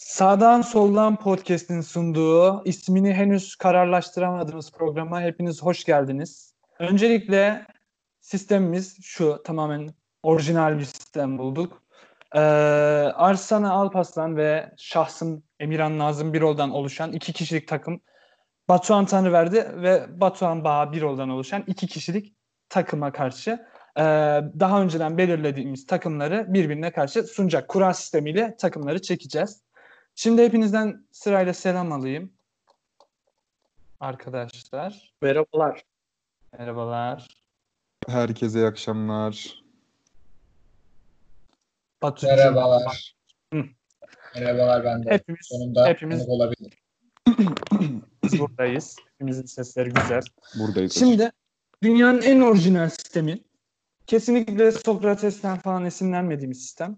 Sağdan soldan podcast'in sunduğu ismini henüz kararlaştıramadığımız programa hepiniz hoş geldiniz. Öncelikle sistemimiz şu tamamen orijinal bir sistem bulduk. Ee, Arsana Alpaslan ve şahsım Emirhan Nazım Birol'dan oluşan iki kişilik takım Batuhan Tanrıverdi ve Batuhan Bağ Birol'dan oluşan iki kişilik takıma karşı e, daha önceden belirlediğimiz takımları birbirine karşı sunacak. Kura sistemiyle takımları çekeceğiz. Şimdi hepinizden sırayla selam alayım. Arkadaşlar. Merhabalar. Merhabalar. Herkese iyi akşamlar. Batucuğum. Merhabalar. Hı. Merhabalar ben de. Hepimiz, Sonunda hepimiz olabilir. buradayız. Hepimizin sesleri güzel. Buradayız. Şimdi dünyanın en orijinal sistemi kesinlikle Sokrates'ten falan esinlenmediğimiz sistem.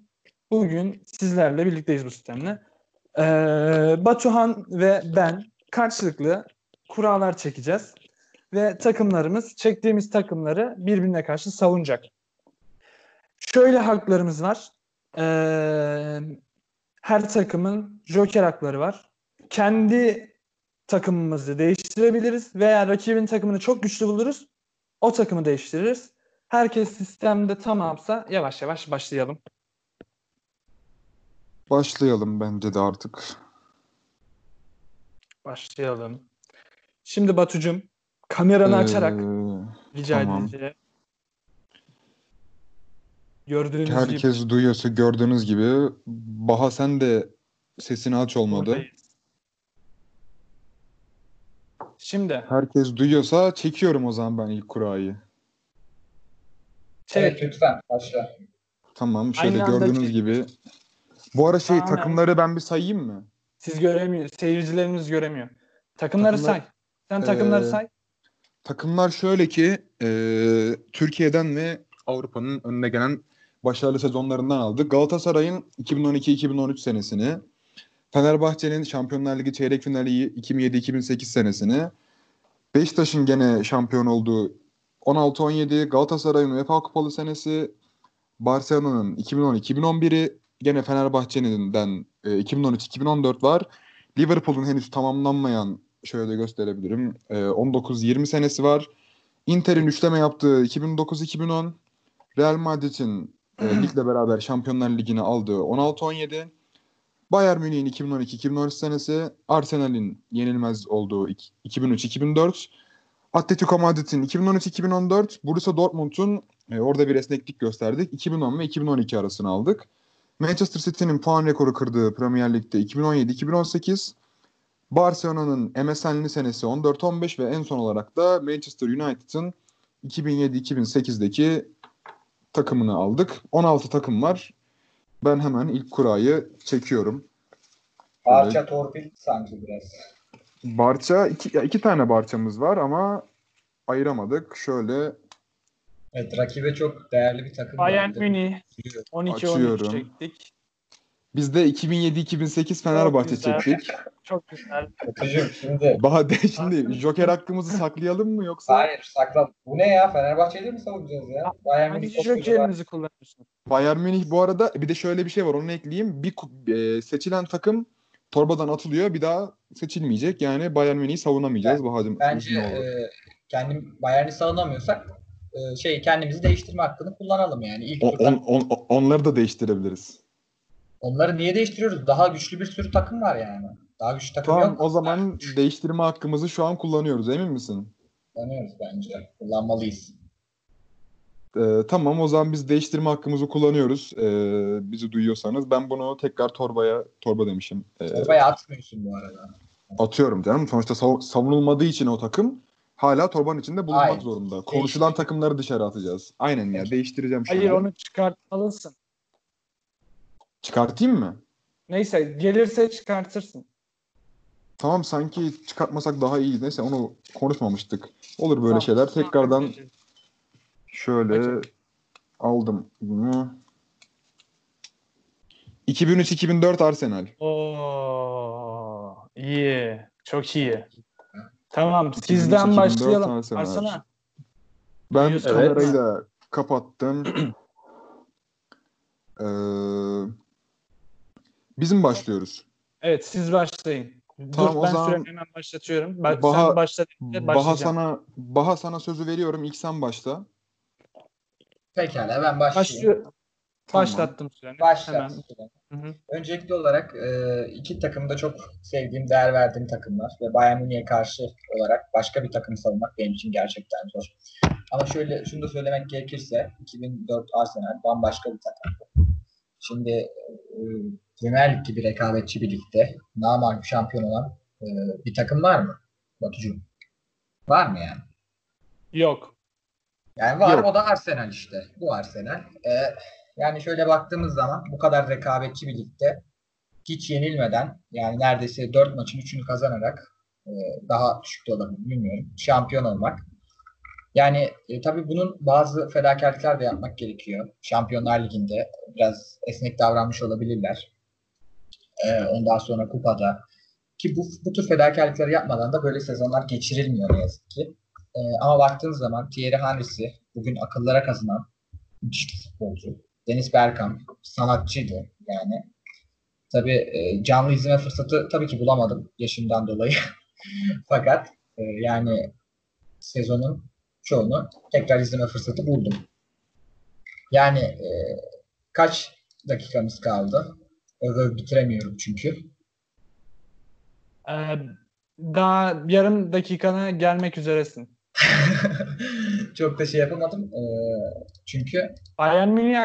Bugün sizlerle birlikteyiz bu sistemle. Ee, Batuhan ve ben karşılıklı kurallar çekeceğiz. Ve takımlarımız çektiğimiz takımları birbirine karşı savunacak. Şöyle haklarımız var. Ee, her takımın joker hakları var. Kendi takımımızı değiştirebiliriz veya rakibin takımını çok güçlü buluruz. O takımı değiştiririz. Herkes sistemde tamamsa yavaş yavaş başlayalım. Başlayalım bence de artık. Başlayalım. Şimdi Batucum kameranı açarak Ee, rica tamam. edeceğim. Gördüğünüz gibi herkes duyuyorsa gördüğünüz gibi Baha sen de sesini aç olmadı. buradayız. Şimdi Herkes duyuyorsa çekiyorum o zaman ben ilk kurayı. şey Evet lütfen başla. Tamam şöyle Aynı gördüğünüz çek. gibi. Bu ara şey Tamam. takımları ben bir sayayım mı? siz göremiyor, seyircilerimiz göremiyor. Takımları Takımlar- say. Sen takımları Ee, say. Takımlar şöyle ki e, Türkiye'den ve Avrupa'nın önüne gelen başarılı sezonlarından aldık. Galatasaray'ın 2012-2013 senesini, Fenerbahçe'nin Şampiyonlar Ligi çeyrek finali 2007-2008 senesini, Beşiktaş'ın gene şampiyon olduğu 16-17, Galatasaray'ın UEFA Kupalı senesi, Barcelona'nın 2010-2011'i, gene Fenerbahçe'nin e, 2013-2014 var. Liverpool'un henüz tamamlanmayan şöyle de gösterebilirim. e, 19-20 senesi var. Inter'in üçleme yaptığı 2009-2010, Real Madrid'in e, ligle beraber Şampiyonlar Ligi'ni aldığı 16-17, Bayern Münih'in 2012-2013 senesi, Arsenal'in yenilmez olduğu ik- 2003-2004, Atletico Madrid'in 2013-2014, Borussia Dortmund'un e, orada bir esneklik gösterdik. 2010 ve 2012 arasını aldık. Manchester City'nin puan rekoru kırdığı Premier Lig'de 2017-2018, Barcelona'nın MSN'li senesi 14-15 ve en son olarak da Manchester United'ın 2007-2008'deki takımını aldık. 16 takım var. Ben hemen ilk kurayı çekiyorum. Parça torpil sanki biraz. Barça, iki, ya iki tane barçamız var ama ayıramadık. Şöyle Evet rakibe çok değerli bir takım. Bayern. Münih Biliyorum. 12-13 Açıyorum. çektik. biz de 2007-2008 Fenerbahçe güzel. çektik. Çok güzel. Batucuğum şimdi. Bahade şimdi Joker hakkımızı saklayalım mı yoksa Hayır sakla. Bu ne ya? Fenerbahçe'yi mi savunacağız ya? Bayern Hangi Münih jokerinizi kullanıyorsunuz? Bayern Münih bu arada bir de şöyle bir şey var onu ekleyeyim. Bir e, seçilen takım torbadan atılıyor bir daha seçilmeyecek. Yani Bayern Münih'i savunamayacağız. Bahadem Bence uzun oldu. e, kendim Bayern'i savunamıyorsak e, şey kendimizi değiştirme hakkını kullanalım yani. İlk O- turdan. on- on- onları da değiştirebiliriz. Onları niye değiştiriyoruz? Daha güçlü bir sürü takım var yani. Daha güçlü takım Tamam yok. o zaman değiştirme hakkımızı şu an kullanıyoruz emin misin? Kullanıyoruz bence. Kullanmalıyız. Ee, tamam o zaman biz değiştirme hakkımızı kullanıyoruz. Ee, bizi duyuyorsanız ben bunu tekrar torbaya torba demişim. Ee, Torbaya atmıyorsun bu arada. atıyorum canım. Sonuçta sav- savunulmadığı için o takım hala torbanın içinde bulunmak Hayır. zorunda. Konuşulan Değiştir. takımları dışarı atacağız. Aynen ya değiştireceğim şimdi. Hayır onu çıkartmalısın. Çıkartayım mı? Neyse gelirse çıkartırsın. Tamam sanki çıkartmasak daha iyi. Neyse onu konuşmamıştık. Olur böyle Tamam. şeyler. Tekrardan şöyle aldım bunu. 2003-2004 Arsenal. Oo, iyi. Çok iyi. Tamam 2003, sizden 2004 başlayalım. Arsana. Ben Evet. kamerayı da kapattım. Ee, bizim başlıyoruz. Evet siz başlayın. Tamam, Dur o ben zaman- süremi hemen başlatıyorum. Bak, Baha- sen başla Baha sana Baha sana sözü veriyorum. İlk sen başla. Pekala ben başlayayım. Başlıyor. Tamam. Başlattım süreni. Başla. Hemen. Hı hı. Öncelikli olarak e, iki takım da çok sevdiğim, değer verdiğim takımlar ve Bayern Münih'e karşı olarak başka bir takım savunmak benim için gerçekten zor. Ama şöyle şunu da söylemek gerekirse 2004 Arsenal bambaşka bir takım. Şimdi e, Premier Lig gibi rekabetçi bir ligde namağlup şampiyon olan e, bir takım var mı? Batucuğum. Var mı yani? Yok. Yani var Yok. o da Arsenal işte. Bu Arsenal. Ee, yani şöyle baktığımız zaman bu kadar rekabetçi bir ligde hiç yenilmeden yani neredeyse 4 maçın 3'ünü kazanarak e, daha düşük de olabilir bilmiyorum. Şampiyon olmak. Yani e, tabii bunun bazı fedakarlıklar da yapmak gerekiyor. Şampiyonlar Ligi'nde biraz esnek davranmış olabilirler. Ee, ondan sonra kupada ki bu, bu tür fedakarlıkları yapmadan da böyle sezonlar geçirilmiyor ne yazık ki. Ee, ama baktığınız zaman Thierry Henry'si bugün akıllara müthiş bir futbolcu. Deniz Bergkamp sanatçıydı yani. Tabii e, canlı izleme fırsatı tabii ki bulamadım yaşımdan dolayı. Fakat e, yani sezonun çoğunu tekrar izleme fırsatı buldum. Yani e, kaç dakikamız kaldı? Öve bitiremiyorum çünkü. Ee, daha yarım dakikana gelmek üzeresin. Çok da şey yapamadım. E, çünkü Bayern Münih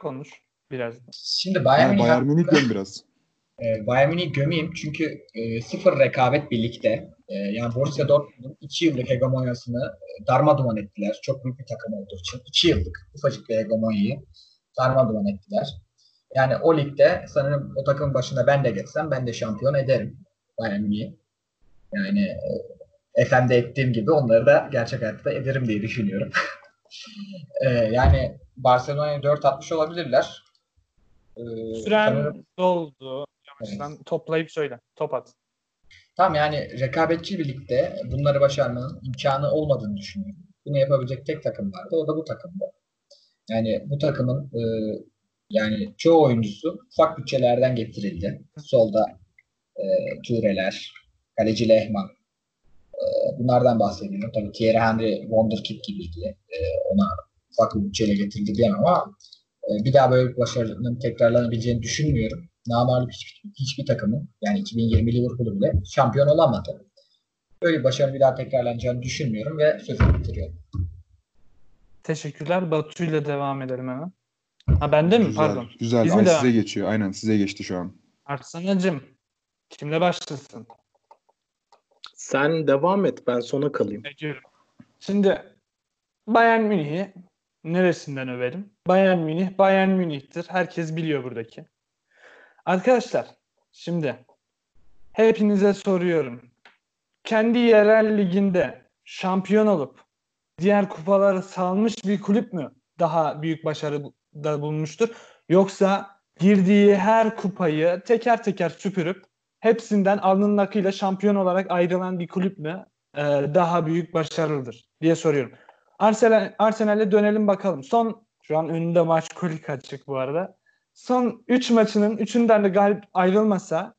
konuş biraz. şimdi Bayern Yani Bayern Münih diyorum biraz. E, Bayern Münih'i gömeyim çünkü e, sıfır rekabet birlikte. E, yani Borussia Dortmund'un 2 yıllık hegemonyasını e, darmadağın ettiler. Çok büyük bir takım olduğu için. 2 yıllık ufacık bir hegemonyayı darmadağın ettiler. Yani o ligde sanırım o takımın başına ben de geçsem ben de şampiyon ederim Bayern Münih'i. Yani e, FM'de ettiğim gibi onları da gerçek hayatta ederim diye düşünüyorum. E, yani Barcelona'ya 4 atmış olabilirler. E, Süren sanırım- doldu. Yavaştan toplayıp söyle. Top at. Tamam yani rekabetçi birlikte bunları başarmanın imkanı olmadığını düşünüyorum. Bunu yapabilecek tek takım vardı. O da bu takımdı. Yani bu takımın e, yani çoğu oyuncusu ufak bütçelerden getirildi. Solda e, Tureler, kaleci Lehmann. E, bunlardan bahsediyorum. Tabii Thierry Henry Wonderkid gibiydi. E, ona ufak bir bütçeyle getirildi diyemem ama e, bir daha böyle bir başarının tekrarlanabileceğini düşünmüyorum. Namalip hiçbir, hiçbir takımın yani 2020 Liverpool'u bile şampiyon olamadı. Böyle bir başarı bir daha tekrarlanacağını düşünmüyorum ve sözü bitiriyorum. Teşekkürler. Batu ile devam edelim hemen. Ha bende mi? Güzel. Pardon. Güzel. Biz Ay devam? size geçiyor. Aynen size geçti şu an. Arsanacığım. Kimle başlasın? Sen devam et ben sona kalayım. Ediyorum. Şimdi Bayern Münih'i neresinden överim? Bayern Münih, Bayern Münih'tir. Herkes biliyor buradaki. Arkadaşlar şimdi hepinize soruyorum. Kendi yerel liginde şampiyon olup diğer kupaları salmış bir kulüp mü daha büyük başarıda bulmuştur? Yoksa girdiği her kupayı teker teker süpürüp hepsinden alnının akıyla şampiyon olarak ayrılan bir kulüp mü e, daha büyük başarılıdır diye soruyorum. Arsenal Arsenal'e dönelim bakalım. Son şu an önünde maç kolik açık bu arada. Son 3 maçının 3'ünden de galip ayrılmasa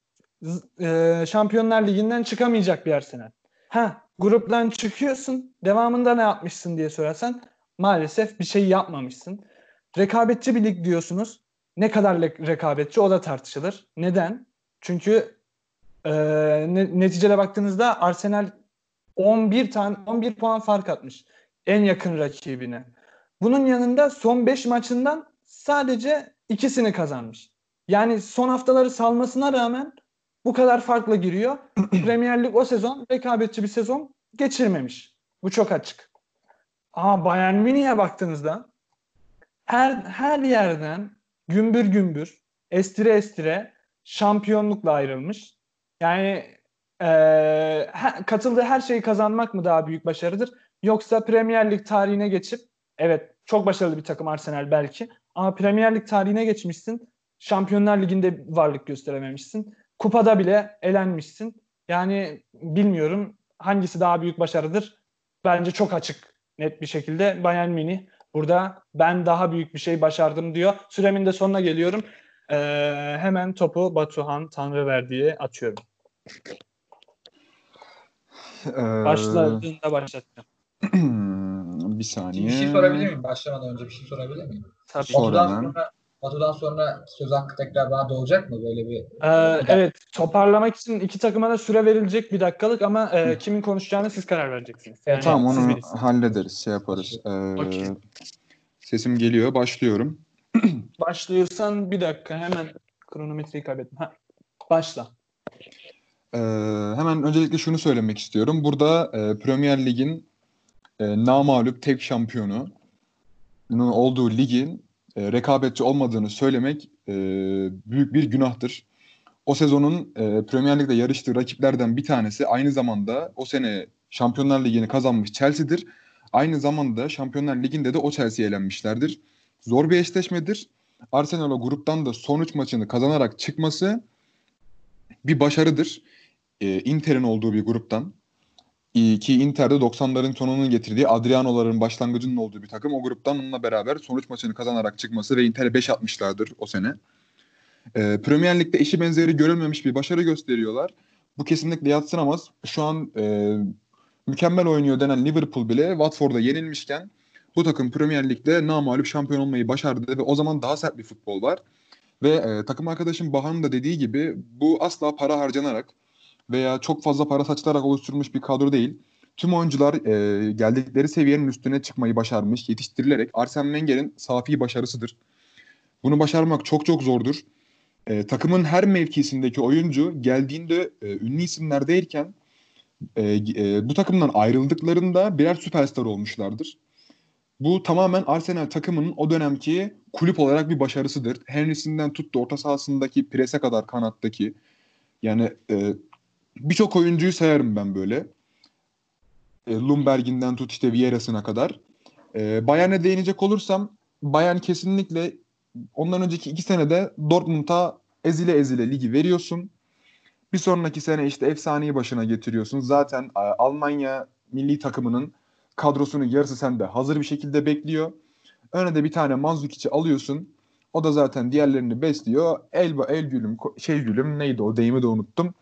e, Şampiyonlar Ligi'nden çıkamayacak bir Arsenal. Ha, gruptan çıkıyorsun. Devamında ne yapmışsın diye sorarsan maalesef bir şey yapmamışsın. Rekabetçi bir lig diyorsunuz. Ne kadar rekabetçi o da tartışılır. Neden? Çünkü e, ne- neticede baktığınızda Arsenal 11 tane 11 puan fark atmış en yakın rakibine. Bunun yanında son 5 maçından sadece ikisini kazanmış. Yani son haftaları salmasına rağmen bu kadar farkla giriyor. Premier Lig o sezon rekabetçi bir sezon geçirmemiş. Bu çok açık. Ama Bayern Münih'e baktığınızda her her yerden gümbür gümbür, estire estire şampiyonlukla ayrılmış. Yani he- katıldığı her şeyi kazanmak mı daha büyük başarıdır? Yoksa Premier Lig tarihine geçip evet çok başarılı bir takım Arsenal belki ama Premier Lig tarihine geçmişsin. Şampiyonlar Ligi'nde varlık gösterememişsin. Kupada bile elenmişsin. Yani bilmiyorum hangisi daha büyük başarıdır. Bence çok açık net bir şekilde Bayern Münih burada ben daha büyük bir şey başardım diyor. Süremin de sonuna geliyorum. Ee, hemen topu Batuhan Tanrıverdi'ye atıyorum. Ee, Başladığında başlattım. bir saniye. Bir şey sorabilir miyim? Başlamadan önce bir şey sorabilir miyim? Tabii. Hemen. sonra, Batu'dan sonra söz hakkı tekrar bana doğacak mı? Böyle bir Ee, evet toparlamak için iki takıma da süre verilecek bir dakikalık ama e, kimin konuşacağını siz karar vereceksiniz. Yani Tamam onu bilirsiniz. hallederiz, şey yaparız. Ee, Okey. Sesim geliyor, başlıyorum. Başlıyorsan bir dakika hemen kronometreyi kaybettim. Ha, başla. Ee, hemen öncelikle şunu söylemek istiyorum. Burada e, Premier Lig'in e, namağlup tek şampiyonu olduğu ligin e, rekabetçi olmadığını söylemek e, büyük bir günahtır. O sezonun e, Premier Lig'de yarıştığı rakiplerden bir tanesi aynı zamanda o sene Şampiyonlar Ligi'ni kazanmış Chelsea'dir. Aynı zamanda Şampiyonlar Ligi'nde de o Chelsea'ye elenmişlerdir. Zor bir eşleşmedir. Arsenal o gruptan da son 3 maçını kazanarak çıkması bir başarıdır. E, Inter'in olduğu bir gruptan. İyi ki Inter'de 90'ların sonunun getirdiği Adriano'ların başlangıcının olduğu bir takım. O gruptan onunla beraber sonuç maçını kazanarak çıkması ve Inter'e 5 atmışlardır o sene. E, Premier Lig'de eşi benzeri görülmemiş bir başarı gösteriyorlar. Bu kesinlikle yatsınamaz. Şu an e, mükemmel oynuyor denen Liverpool bile Watford'a yenilmişken bu takım Premier Lig'de namağlup şampiyon olmayı başardı ve o zaman daha sert bir futbol var. Ve e, takım arkadaşım Bahan'ın da dediği gibi bu asla para harcanarak veya çok fazla para saçılarak oluşturulmuş bir kadro değil. Tüm oyuncular e, geldikleri seviyenin üstüne çıkmayı başarmış, yetiştirilerek Arsene Wenger'in safi başarısıdır. Bunu başarmak çok çok zordur. E, takımın her mevkisindeki oyuncu geldiğinde e, ünlü isimler değilken e, e, bu takımdan ayrıldıklarında birer süperstar olmuşlardır. Bu tamamen Arsenal takımının o dönemki kulüp olarak bir başarısıdır. Henry'sinden tuttu orta sahasındaki prese kadar kanattaki. Yani e, birçok oyuncuyu sayarım ben böyle. E, Lumberg'inden tut işte Vieira'sına kadar. E, Bayern'e değinecek olursam Bayern kesinlikle ondan önceki iki senede Dortmund'a ezile ezile ligi veriyorsun. Bir sonraki sene işte efsaneyi başına getiriyorsun. Zaten e, Almanya milli takımının kadrosunun yarısı sende hazır bir şekilde bekliyor. Öne de bir tane Manzukic'i alıyorsun. O da zaten diğerlerini besliyor. El, el gülüm, şey gülüm neydi o deyimi de unuttum.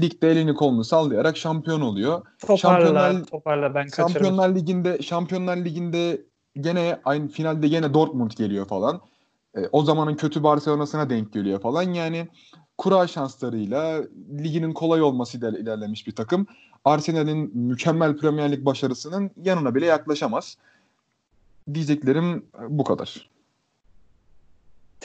Ligde elini kolunu sallayarak şampiyon oluyor. Toparla, Şampiyonlar- toparla ben kaçırmışım. Şampiyonlar Ligi'nde Şampiyonlar Ligi'nde gene aynı finalde gene Dortmund geliyor falan. E, o zamanın kötü Barcelona'sına denk geliyor falan. Yani kura şanslarıyla liginin kolay olmasıyla ilerlemiş bir takım. Arsenal'in mükemmel Premier Lig başarısının yanına bile yaklaşamaz. Diyeceklerim bu kadar.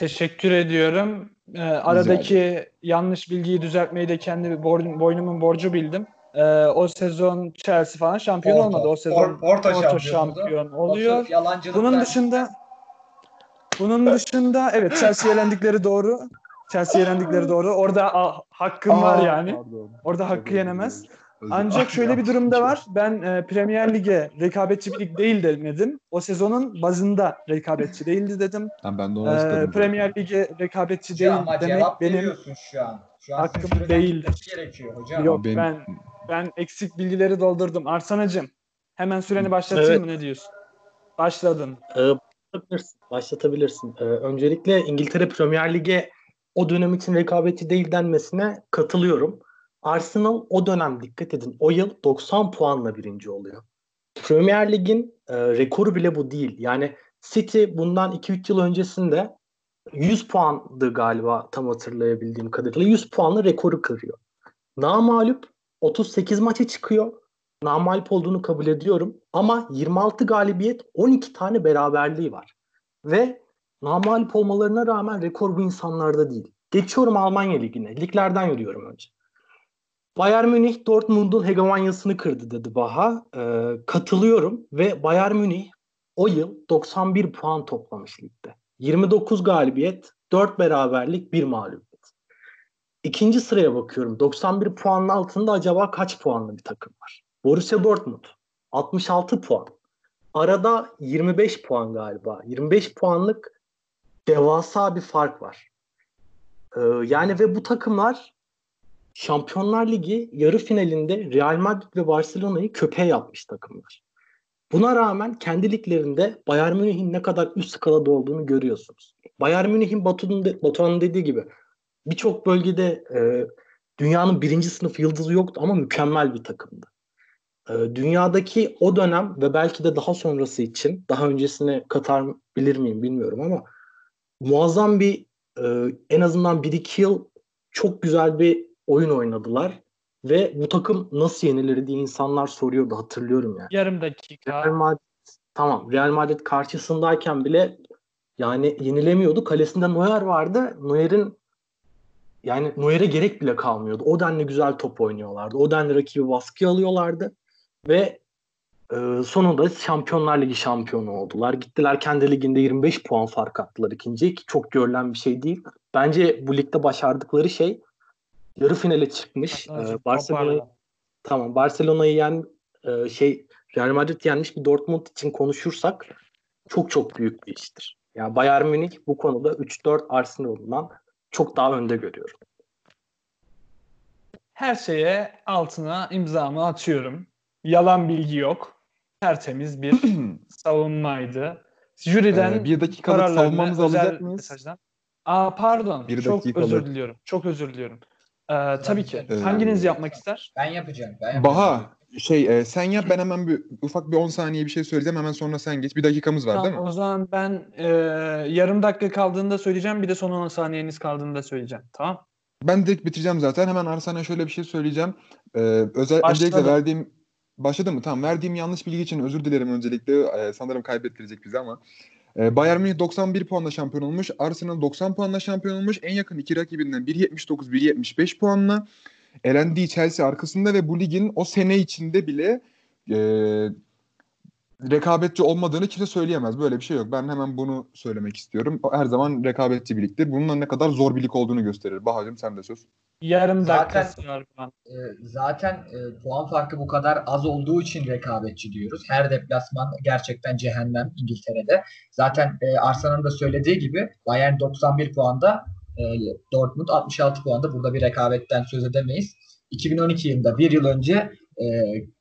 Teşekkür ediyorum. Ee, aradaki yanlış bilgiyi düzeltmeyi de kendi boynumun borcu bildim. Ee, o sezon Chelsea falan şampiyon Orta- olmadı. O sezon or- orta orta, şampiyon oluyor. Yalancılıktan- Bunun dışında bunun dışında evet Chelsea elendikleri doğru. Chelsea elendikleri doğru. Orada ah, hakkım var yani. Orada hakkı yenemez. Ancak şöyle bir durum da var. Ben e, Premier Lig'e rekabetçi bir lig değil demedim. O sezonun bazında rekabetçi değildi dedim. Ha, ben de onu istedim. Premier Lig'e rekabetçi değil ama demek cevap benim şu an. Şu an hakkım değildir. gerekiyor hocam. yok benim- ben ben eksik bilgileri doldurdum. Arsanacığım hemen süreni başlatayım Evet. mı ne diyorsun? Başladın. Ee, başlatabilirsin. başlatabilirsin. Ee, öncelikle İngiltere Premier Lig'e o dönem için rekabetçi değil denmesine katılıyorum. Arsenal o dönem dikkat edin o yıl 90 puanla birinci oluyor. Premier Lig'in e, rekoru bile bu değil. Yani City bundan 2-3 yıl öncesinde 100 puandı galiba tam hatırlayabildiğim kadarıyla. 100 puanla rekoru kırıyor. Namalup 38 maça çıkıyor. Namalup olduğunu kabul ediyorum. Ama 26 galibiyet 12 tane beraberliği var. Ve namalup olmalarına rağmen rekor bu insanlarda değil. Geçiyorum Almanya Ligi'ne. Liglerden yürüyorum önce. Bayern Münih Dortmund'un hegemonyasını kırdı dedi Baha. Ee, katılıyorum ve Bayern Münih o yıl 91 puan toplamış ligde. 29 galibiyet, 4 beraberlik, 1 mağlubiyet. İkinci sıraya bakıyorum. 91 puanın altında acaba kaç puanlı bir takım var? Borussia Dortmund 66 puan. Arada 25 puan galiba. 25 puanlık devasa bir fark var. Ee, yani ve bu takımlar Şampiyonlar Ligi yarı finalinde Real Madrid ve Barcelona'yı köpeğe yapmış takımlar. Buna rağmen kendi liglerinde Bayern Münih'in ne kadar üst skalada olduğunu görüyorsunuz. Bayern Münih'in Batu'nun de, Batuhan'ın dediği gibi birçok bölgede e, dünyanın birinci sınıf yıldızı yoktu ama mükemmel bir takımdı. E, dünyadaki o dönem ve belki de daha sonrası için daha öncesine katar bilir miyim bilmiyorum ama muazzam bir e, en azından 1-2 yıl çok güzel bir oyun oynadılar. Ve bu takım nasıl yenilir diye insanlar soruyordu hatırlıyorum yani. Yarım dakika. Real Madrid, tamam Real Madrid karşısındayken bile yani yenilemiyordu. Kalesinde Neuer vardı. Neuer'in yani Neuer'e gerek bile kalmıyordu. O denli güzel top oynuyorlardı. O denli rakibi baskı alıyorlardı. Ve e, sonunda Şampiyonlar Ligi şampiyonu oldular. Gittiler kendi liginde 25 puan fark attılar ikinciye ki çok görülen bir şey değil. Bence bu ligde başardıkları şey yarı finale çıkmış. Ee, Barcelona tamam Barcelona'yı yen e, şey Real Madrid yenmiş bir Dortmund için konuşursak çok çok büyük bir iştir. Yani Bayern Münih bu konuda 3-4 Arsenal'dan çok daha önde görüyorum. Her şeye altına imzamı atıyorum. Yalan bilgi yok. Tertemiz bir savunmaydı. Jüriden Ee, bir dakikalık savunmamızı alacak mıyız? mesajdan- Aa pardon. Bir çok dakikalık. özür diliyorum. Çok özür diliyorum. Ee, tabii ki. Ee, Hanginiz yapmak ister? Ben yapacağım. Ben yapacağım. Baha şey e, sen yap ben hemen bir ufak bir 10 saniye bir şey söyleyeceğim hemen sonra sen geç. Bir dakikamız var değil Tamam, mi? o zaman ben e, yarım dakika kaldığında söyleyeceğim. Bir de son 10 saniyeniz kaldığında söyleyeceğim. Tamam. Ben direkt bitireceğim zaten. Hemen Arsen'e şöyle bir şey söyleyeceğim. Ee, özel öncelikle verdiğim başladı mı? Tamam. Verdiğim yanlış bilgi için özür dilerim öncelikle. Ee, sanırım kaybettirecek bizi ama. Ee, Bayern Münih 91 puanla şampiyon olmuş. Arsenal 90 puanla şampiyon olmuş. En yakın iki rakibinden 1.79 1.75 puanla elendiği Chelsea arkasında ve bu ligin o sene içinde bile e, rekabetçi olmadığını kimse söyleyemez. Böyle bir şey yok. Ben hemen bunu söylemek istiyorum. O Her zaman rekabetçi bir ligdir. Bunun ne kadar zor bir lig olduğunu gösterir. Bahacığım sen de söz. Yarım Zaten- şu an. Ee, zaten e, puan farkı bu kadar az olduğu için rekabetçi diyoruz. Her deplasman gerçekten cehennem İngiltere'de. Zaten e, Arsenal'ın da söylediği gibi Bayern 91 puanda, e, Dortmund 66 puanda. Burada bir rekabetten söz edemeyiz. 2012 yılında bir yıl önce e,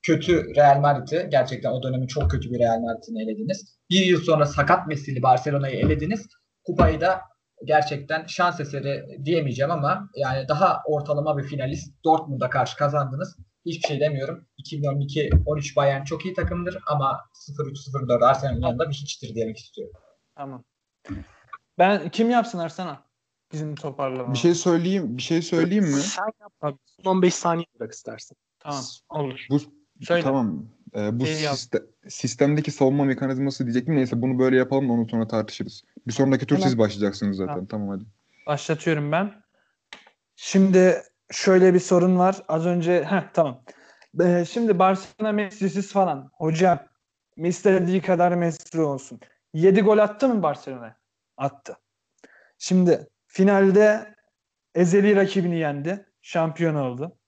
kötü Real Madrid'i gerçekten o dönemi çok kötü bir Real Madrid'ini elediniz. Bir yıl sonra sakat Messi'li Barcelona'yı elediniz. Kupayı da gerçekten şans eseri diyemeyeceğim ama yani daha ortalama bir finalist Dortmund'a karşı kazandınız. Hiçbir şey demiyorum. 2012-13 Bayern çok iyi takımdır ama 0-3-0-4 Arsenal'ın yanında bir hiçtir demek istiyorum. Tamam. Ben kim yapsın Arsana? Bizim toparlama. Bir şey söyleyeyim, bir şey söyleyeyim mi? Sen yap abi. Son 15 saniye bırak istersen. Tamam. Olur. Bu Söyle. Tamam. Ee, bu yap. siste- sistemdeki savunma mekanizması diyecektim. Neyse bunu böyle yapalım da onu sonra tartışırız. Bir sonraki tur Tamam. siz başlayacaksınız zaten. Tamam. Tamam, hadi. Başlatıyorum ben. Şimdi şöyle bir sorun var. Az önce heh, tamam. Ee, şimdi Barcelona Messi'siz falan. Hocam istediği kadar Messi olsun. 7 gol attı mı Barcelona? Attı. Şimdi finalde ezeli rakibini yendi. Şampiyon oldu.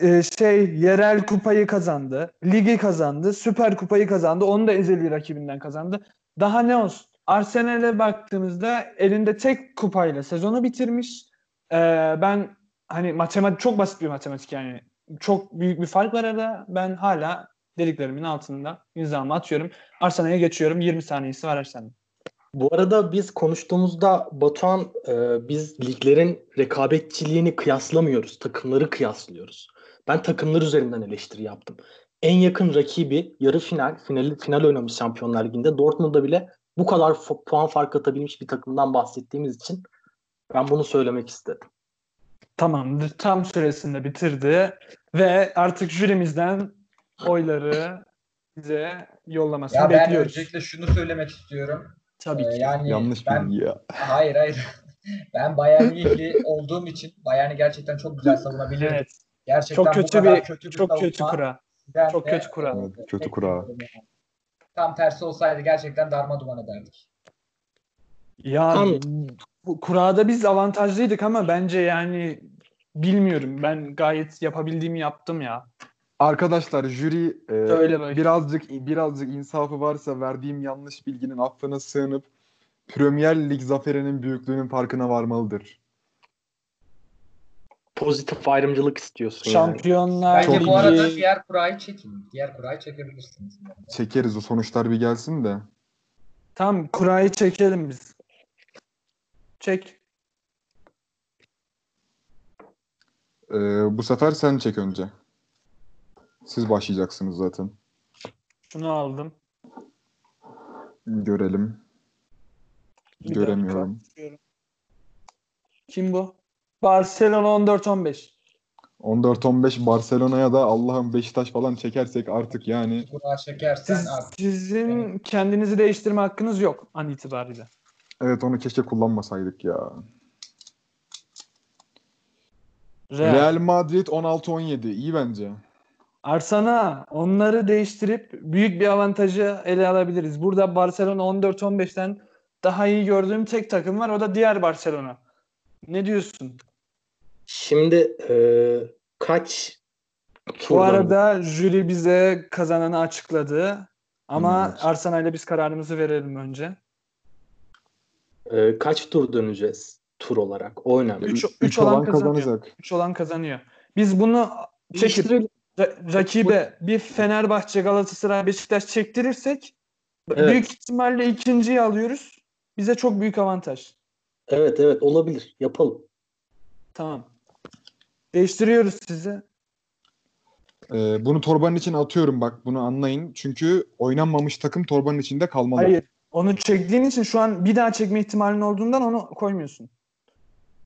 Ee, şey yerel kupayı kazandı. Ligi kazandı. Süper kupayı kazandı. Onu da ezeli rakibinden kazandı. Daha ne olsun? Arsenal'e baktığımızda elinde tek kupayla sezonu bitirmiş. Ee, ben hani matematik çok basit bir matematik yani. Çok büyük bir fark var arada. Ben hala dediklerimin altında imzamı atıyorum. Arsenal'e geçiyorum. 20 saniyesi var Arsenal'in. Bu arada biz konuştuğumuzda Batuhan e, biz liglerin rekabetçiliğini kıyaslamıyoruz. Takımları kıyaslıyoruz. Ben takımlar üzerinden eleştiri yaptım. En yakın rakibi yarı final, final, final oynamış Şampiyonlar Ligi'nde. Dortmund'da bile bu kadar puan fark atabilmiş bir takımdan bahsettiğimiz için ben bunu söylemek istedim. Tamamdır. Tam süresinde bitirdi ve artık jürimizden oyları bize yollamasını Ya ben bekliyoruz. öncelikle şunu söylemek istiyorum. Tabii Ee, ki. yani Yanlış ben bilgi ya. hayır hayır. ben Bayern Münihli olduğum için Bayern'i gerçekten çok güzel savunabilirim. Evet. Gerçekten Çok kötü bir kötü bir çok kötü kura. çok de, kötü kura. Evet, kötü kura. Tam tersi olsaydı gerçekten darma duman ederdik. Ya Tam- bu kurada biz avantajlıydık ama bence yani bilmiyorum. Ben gayet yapabildiğimi yaptım ya. Arkadaşlar jüri e, birazcık birazcık insafı varsa verdiğim yanlış bilginin affına sığınıp Premier Lig zaferinin büyüklüğünün farkına varmalıdır. Pozitif ayrımcılık istiyorsun yani. Şampiyonlar Bence Çok bu arada diğer kurayı çekin. Diğer kurayı çekebilirsiniz. Çekeriz o sonuçlar bir gelsin de. Tam kurayı çekelim biz. Çek. Ee, bu sefer sen çek önce. Siz başlayacaksınız zaten. Şunu aldım. Görelim. Bir Göremiyorum. Kim bu? Barcelona 14-15. 14-15 Barcelona'ya da Allah'ım Beşiktaş falan çekersek artık yani Kura çekersen Siz, artık sizin kendinizi değiştirme hakkınız yok an itibariyle. evet onu keşke kullanmasaydık ya. Real. Real Madrid 16-17 iyi bence. Arsana onları değiştirip büyük bir avantajı ele alabiliriz. Burada Barcelona 14-15'ten daha iyi gördüğüm tek takım var. O da diğer Barcelona. Ne diyorsun? Şimdi e, kaç Bu arada jüri bize kazananı açıkladı. Ama Evet. Arsenal'le biz kararımızı verelim önce. e, kaç tur döneceğiz tur olarak? O önemli. Üç- 3 üç olan olan kazanıyor. kazanacak. 3 olan kazanıyor. Biz bunu çekip Değiştirelim. ra- rakibe bir Fenerbahçe, Galatasaray, Beşiktaş çektirirsek Evet. büyük ihtimalle ikinciyi alıyoruz. Bize çok büyük avantaj. Evet evet olabilir. Yapalım. Tamam. Değiştiriyoruz sizi. Ee, bunu torbanın içine atıyorum bak bunu anlayın. Çünkü oynanmamış takım torbanın içinde kalmalı. Hayır. Onu çektiğin için şu an bir daha çekme ihtimalin olduğundan onu koymuyorsun.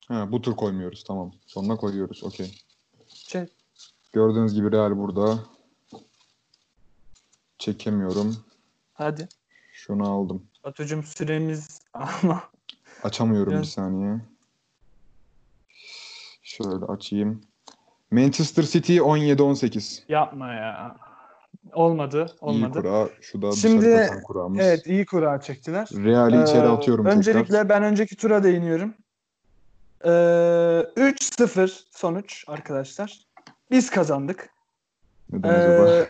Ha, bu tur koymuyoruz tamam. Sonuna koyuyoruz okey. Çek. Gördüğünüz gibi Real burada. Çekemiyorum. Hadi. Şunu aldım. Batucuğum süremiz ama Açamıyorum bir saniye. Şöyle açayım. Manchester City 17-18. yapma ya. Olmadı. İyi Olmadı. kura. Şu da Şimdi- kuramız. Evet iyi kura çektiler. Real'i içeri Ee, atıyorum Öncelikle tekrar. ben önceki tura değiniyorum. Ee, 3-0 sonuç arkadaşlar. Biz kazandık. Neden acaba? Ee,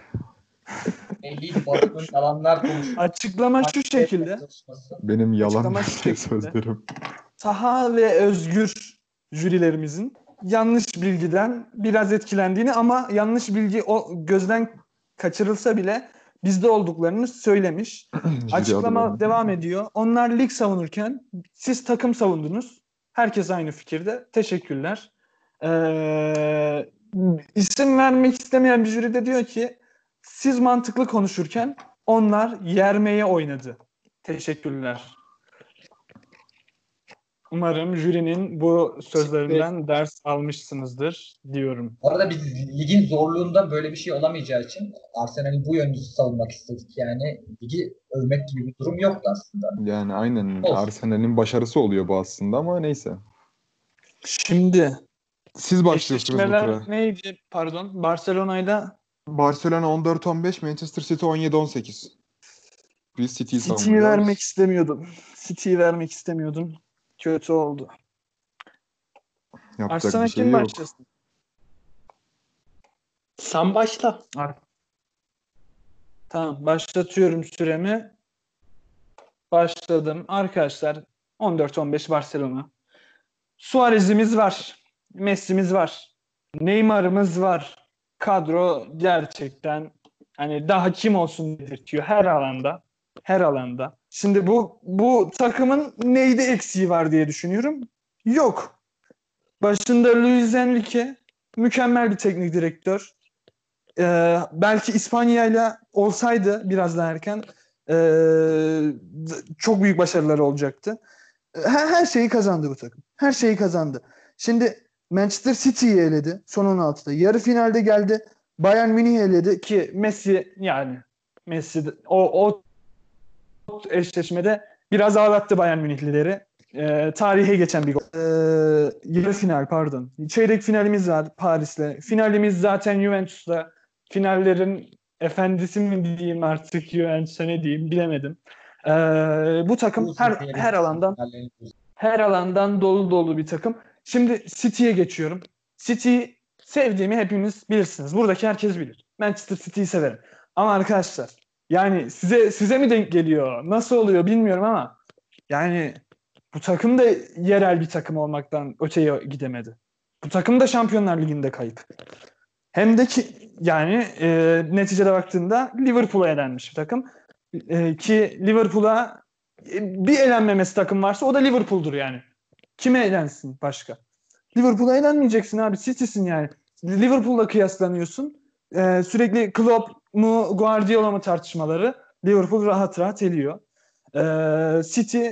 belli konuşuyor. açıklama şu şekilde. Benim yalan şekilde. sözlerim. Taha ve Özgür jürilerimizin yanlış bilgiden biraz etkilendiğini ama yanlış bilgi o gözden kaçırılsa bile bizde olduklarını söylemiş. Açıklama devam ediyor. Onlar lig savunurken siz takım savundunuz. Herkes aynı fikirde. Teşekkürler. Ee, isim vermek istemeyen bir jüri de diyor ki siz mantıklı konuşurken onlar yermeye oynadı. Teşekkürler. Umarım jürinin bu sözlerinden ders almışsınızdır diyorum. Bu arada biz ligin zorluğunda böyle bir şey olamayacağı için Arsenal'in bu yönünü savunmak istedik. Yani ligi övmek gibi bir durum yoktu aslında. Yani aynen. Arsenal'in başarısı oluyor bu aslında ama neyse. Şimdi Siz başlıyorsunuz bu tura. neydi? Pardon. Barcelona'yla Barcelona 14-15, Manchester City 17-18. Biz City'yi City'yi vermek istemiyordum. City'yi vermek istemiyordum. Kötü oldu. Yapacak Arsenal bir şey kim yok. başlasın? Sen başla. Ar- Tamam başlatıyorum süremi. Başladım. Arkadaşlar 14-15 Barcelona. Suarez'imiz var. Messi'miz var. Neymar'ımız var. Kadro gerçekten hani daha kim olsun dedirtiyor her alanda. Her alanda. Şimdi bu bu takımın neydi eksiği var diye düşünüyorum. Yok. Başında Luis Enrique mükemmel bir teknik direktör. Ee, belki İspanya'yla olsaydı biraz daha erken d- çok büyük başarıları olacaktı. Her, her şeyi kazandı bu takım. Her şeyi kazandı. Şimdi Manchester City'yi eledi son 16'da. Yarı finalde geldi. Bayern Münih eledi ki Messi yani Messi o, o eşleşmede biraz ağlattı Bayern Münihlileri. Ee, tarihe geçen bir gol. Ee, yarı final pardon. Çeyrek finalimiz var Paris'le. Finalimiz zaten Juventus'la. Finallerin efendisi mi diyeyim artık Juventus'a ne diyeyim bilemedim. Ee, bu takım her her alandan her alandan dolu dolu bir takım. Şimdi City'ye geçiyorum. City sevdiğimi hepiniz bilirsiniz. Buradaki herkes bilir. Manchester City'yi severim. Ama arkadaşlar yani size size mi denk geliyor? Nasıl oluyor bilmiyorum ama yani bu takım da yerel bir takım olmaktan öteye gidemedi. Bu takım da Şampiyonlar Ligi'nde kayıp. Hem de ki yani e, neticede baktığında Liverpool'a elenmiş bir takım. E, ki Liverpool'a e, bir elenmemesi takım varsa o da Liverpool'dur yani. Kime elensin başka? Liverpool'a elenmeyeceksin abi. City'sin yani. Liverpool'la kıyaslanıyorsun. E, sürekli Klopp mu Guardiola mı tartışmaları Liverpool rahat rahat eliyor. E, City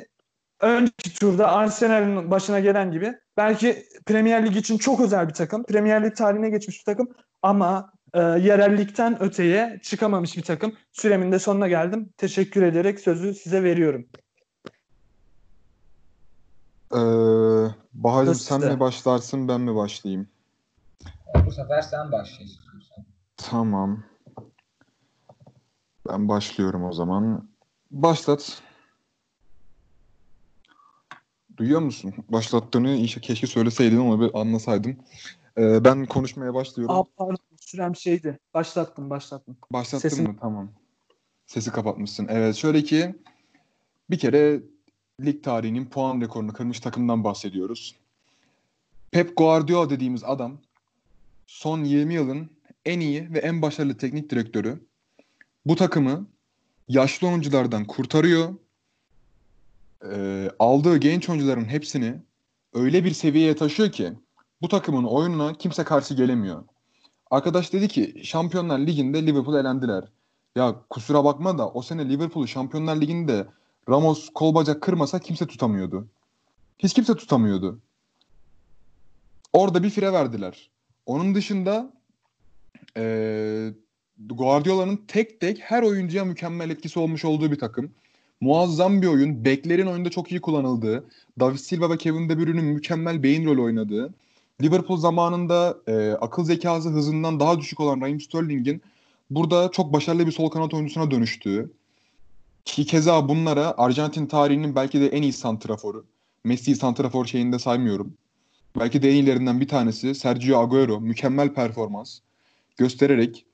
önceki turda Arsenal'in başına gelen gibi belki Premier Lig için çok özel bir takım. Premier Lig tarihine geçmiş bir takım ama e, yerellikten öteye çıkamamış bir takım. Süremin de sonuna geldim. Teşekkür ederek sözü size veriyorum. Ee, Bahar'cığım sen mi başlarsın ben mi başlayayım? Bu sefer sen başla istiyorsan. Tamam. Ben başlıyorum o zaman. Başlat. Duyuyor musun? Başlattığını inşa keşke söyleseydin ama bir anlasaydım. Ee, ben konuşmaya başlıyorum. Aa, pardon sürem şeydi. Başlattım başlattım. Başlattın Sesim- mı? Tamam. Sesi kapatmışsın. Evet şöyle ki bir kere lig tarihinin puan rekorunu kırmış takımdan bahsediyoruz. Pep Guardiola dediğimiz adam son 20 yılın en iyi ve en başarılı teknik direktörü. Bu takımı yaşlı oyunculardan kurtarıyor. Ee, aldığı genç oyuncuların hepsini öyle bir seviyeye taşıyor ki bu takımın oyununa kimse karşı gelemiyor. Arkadaş dedi ki Şampiyonlar Ligi'nde Liverpool elendiler. Ya kusura bakma da o sene Liverpool'u Şampiyonlar Ligi'nde Ramos kol bacak kırmasa kimse tutamıyordu. Hiç kimse tutamıyordu. Orada bir fire verdiler. Onun dışında eee Guardiola'nın tek tek her oyuncuya mükemmel etkisi olmuş olduğu bir takım. Muazzam bir oyun. Beklerin oyunda çok iyi kullanıldığı. David Silva ve Kevin De Bruyne'nin mükemmel beyin rolü oynadığı. Liverpool zamanında e, akıl zekası hızından daha düşük olan Raheem Sterling'in burada çok başarılı bir sol kanat oyuncusuna dönüştüğü. Ki keza bunlara Arjantin tarihinin belki de en iyi santraforu. Messi'yi santrafor şeyinde saymıyorum. Belki de en iyilerinden bir tanesi Sergio Agüero mükemmel performans göstererek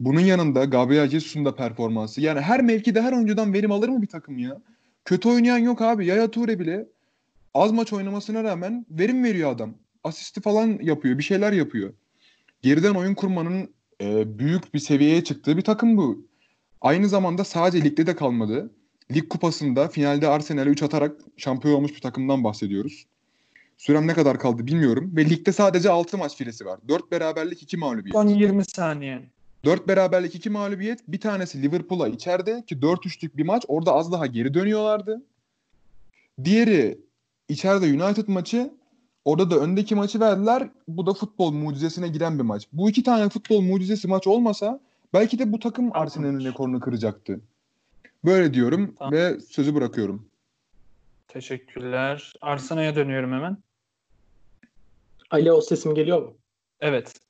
bunun yanında Gabriel Jesus'un da performansı. Yani her mevkide her oyuncudan verim alır mı bir takım ya? Kötü oynayan yok abi. Yaya Toure bile az maç oynamasına rağmen verim veriyor adam. Asisti falan yapıyor. Bir şeyler yapıyor. Geriden oyun kurmanın e, büyük bir seviyeye çıktığı bir takım bu. Aynı zamanda sadece ligde de kalmadı. Lig kupasında finalde Arsenal'e 3 atarak şampiyon olmuş bir takımdan bahsediyoruz. Sürem ne kadar kaldı bilmiyorum. Ve ligde sadece 6 maç filesi var. 4 beraberlik 2 mağlubiyet. Son 20 saniye. 4 beraberlik 2 mağlubiyet. Bir tanesi Liverpool'a içeride ki 4-3'lük bir maç. Orada az daha geri dönüyorlardı. Diğeri içeride United maçı. Orada da öndeki maçı verdiler. Bu da futbol mucizesine giren bir maç. Bu iki tane futbol mucizesi maç olmasa belki de bu takım Arsenal'in rekorunu kıracaktı. Böyle diyorum Tamam. ve sözü bırakıyorum. Teşekkürler. Arsena'ya dönüyorum hemen. Ali o sesim geliyor mu? Evet.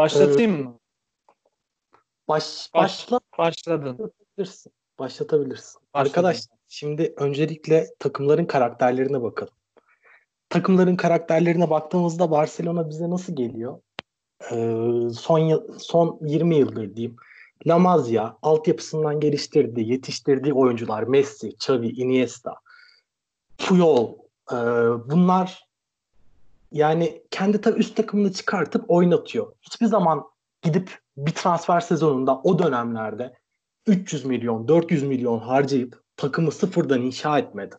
Başlatayım mı? Baş, Baş- başla Başladın. Başlatabilirsin. Başlatabilirsin. Arkadaşlar şimdi öncelikle takımların karakterlerine bakalım. Takımların karakterlerine baktığımızda Barcelona bize nasıl geliyor? Ee, son son 20 yıldır diyeyim. La Masia altyapısından geliştirdiği, yetiştirdiği oyuncular Messi, Xavi, Iniesta, Puyol e, bunlar yani kendi ta üst takımını çıkartıp oynatıyor. Hiçbir zaman gidip bir transfer sezonunda o dönemlerde 300 milyon, 400 milyon harcayıp takımı sıfırdan inşa etmedi.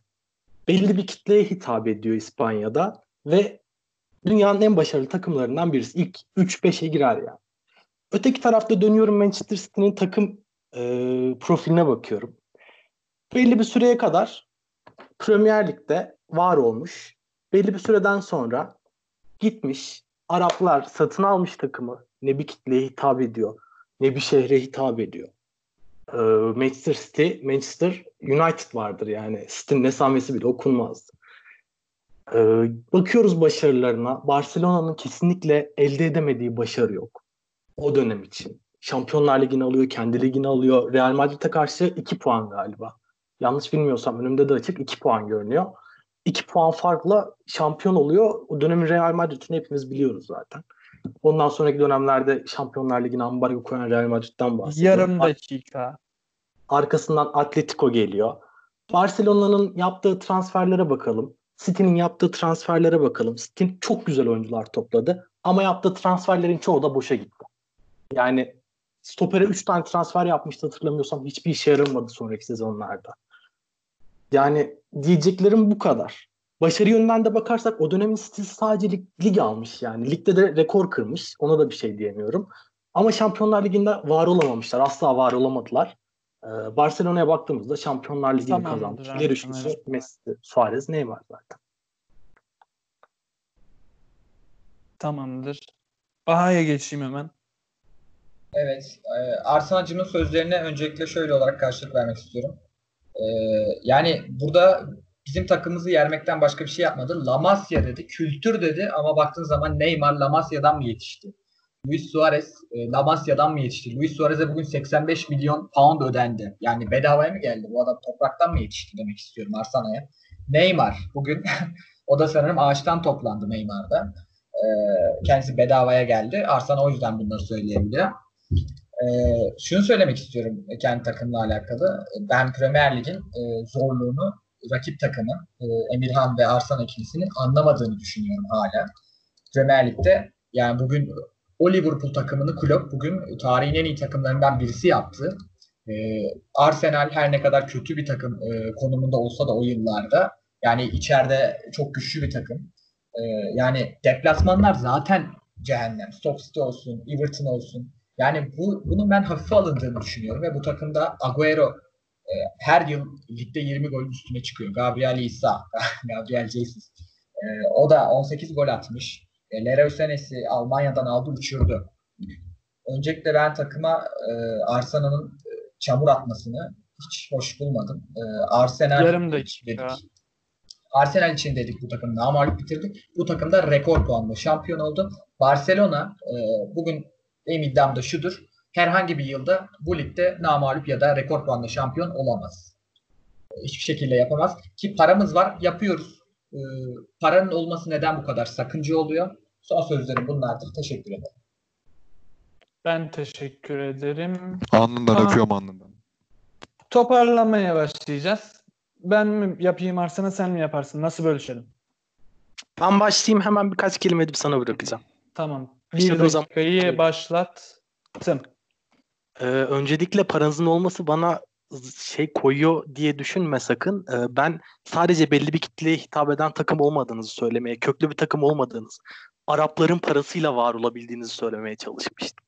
Belli bir kitleye hitap ediyor İspanya'da ve dünyanın en başarılı takımlarından birisi. İlk 3-5'e girer yani. Öteki tarafta dönüyorum Manchester City'nin takım e, profiline bakıyorum. Belli bir süreye kadar Premier Lig'de var olmuş. Belli bir süreden sonra gitmiş. Araplar satın almış takımı. Ne bir kitleye hitap ediyor, ne bir şehre hitap ediyor. Ee, Manchester City, Manchester United vardır yani. City'nin esamesi bile okunmazdı. Ee, bakıyoruz başarılarına. Barcelona'nın kesinlikle elde edemediği başarı yok. O dönem için. Şampiyonlar Ligi'ni alıyor, kendi ligini alıyor. Real Madrid'e karşı 2 puan galiba. Yanlış bilmiyorsam önümde de açık 2 puan görünüyor. 2 puan farkla şampiyon oluyor. O dönemin Real Madrid'ini hepimiz biliyoruz zaten. Ondan sonraki dönemlerde Şampiyonlar Ligi'ne ambargo koyan Real Madrid'den bahsediyor. Yarım dakika. Arkasından Atletico geliyor. Barcelona'nın yaptığı transferlere bakalım. City'nin yaptığı transferlere bakalım. City çok güzel oyuncular topladı ama yaptığı transferlerin çoğu da boşa gitti. Yani stopere 3 tane transfer yapmıştı hatırlamıyorsam hiçbir işe yaramadı sonraki sezonlarda. Yani diyeceklerim bu kadar. Başarı yönünden de bakarsak o dönemin City sadece lig, lig almış yani. Ligde de rekor kırmış. Ona da bir şey diyemiyorum. Ama Şampiyonlar Ligi'nde var olamamışlar. Asla var olamadılar. Ee, Barcelona'ya baktığımızda Şampiyonlar Ligi'ni Tamamdır kazanmış. İleri üçlüsü evet. Messi, Suarez, Neymar zaten. Tamamdır. Baha'ya geçeyim hemen. Evet. E, Arsenal'cının sözlerine öncelikle şöyle olarak karşılık vermek istiyorum. E, yani burada bizim takımımızı yermekten başka bir şey yapmadı. La Masia dedi, kültür dedi ama baktığın zaman Neymar La Masia'dan mı yetişti? Luis Suarez e, La Masia'dan mı yetişti? Luis Suarez'e bugün 85 milyon pound ödendi. Yani bedavaya mı geldi? Bu adam topraktan mı yetişti demek istiyorum Arsenal'a. Neymar bugün o da sanırım ağaçtan toplandı Neymar'da. E, kendisi bedavaya geldi. Arsenal o yüzden bunları söyleyebiliyor. Ee, şunu söylemek istiyorum kendi takımla alakalı. Ben Premier Lig'in e, zorluğunu rakip takımı e, Emirhan ve Arslan ikilisinin anlamadığını düşünüyorum hala. Premier Lig'de yani bugün o Liverpool takımını Klopp bugün tarihin en iyi takımlarından birisi yaptı. E, Arsenal her ne kadar kötü bir takım e, konumunda olsa da o yıllarda yani içeride çok güçlü bir takım. E, yani deplasmanlar zaten cehennem. Stoke City olsun, Everton olsun. Yani bu bunun ben hafife alındığını düşünüyorum ve bu takımda Agüero e, her yıl ligde 20 gol üstüne çıkıyor. Gabriel İsa, Gabriel Jesus. E, o da 18 gol atmış. E, Leroy Senesi Almanya'dan aldı uçurdu. Öncelikle ben takıma e, Arsenal'ın e, çamur atmasını hiç hoş bulmadım. E, Arsenal Yarım dedik. Arsenal için dedik bu takım namalip bitirdik. Bu takım da rekor puanla şampiyon oldu. Barcelona e, bugün benim iddiam da şudur. Herhangi bir yılda bu ligde namalip ya da rekor puanla şampiyon olamaz. Hiçbir şekilde yapamaz. Ki paramız var, yapıyoruz. Ee, paranın olması neden bu kadar sakınca oluyor? Son sözlerim bunlardır. Teşekkür ederim. Ben teşekkür ederim. Alnından Tamam. öpüyorum alnından. Toparlamaya başlayacağız. Ben mi yapayım Arslan'a sen mi yaparsın? Nasıl bölüşelim? Ben başlayayım hemen birkaç kelime edip sana bırakacağım. Tamam. İşte Bir zaman- dakikayı başlattım. Ee, öncelikle paranızın olması bana şey koyuyor diye düşünme sakın. Ee, ben sadece belli bir kitleye hitap eden takım olmadığınızı söylemeye, köklü bir takım olmadığınız, Arapların parasıyla var olabildiğinizi söylemeye çalışmıştım.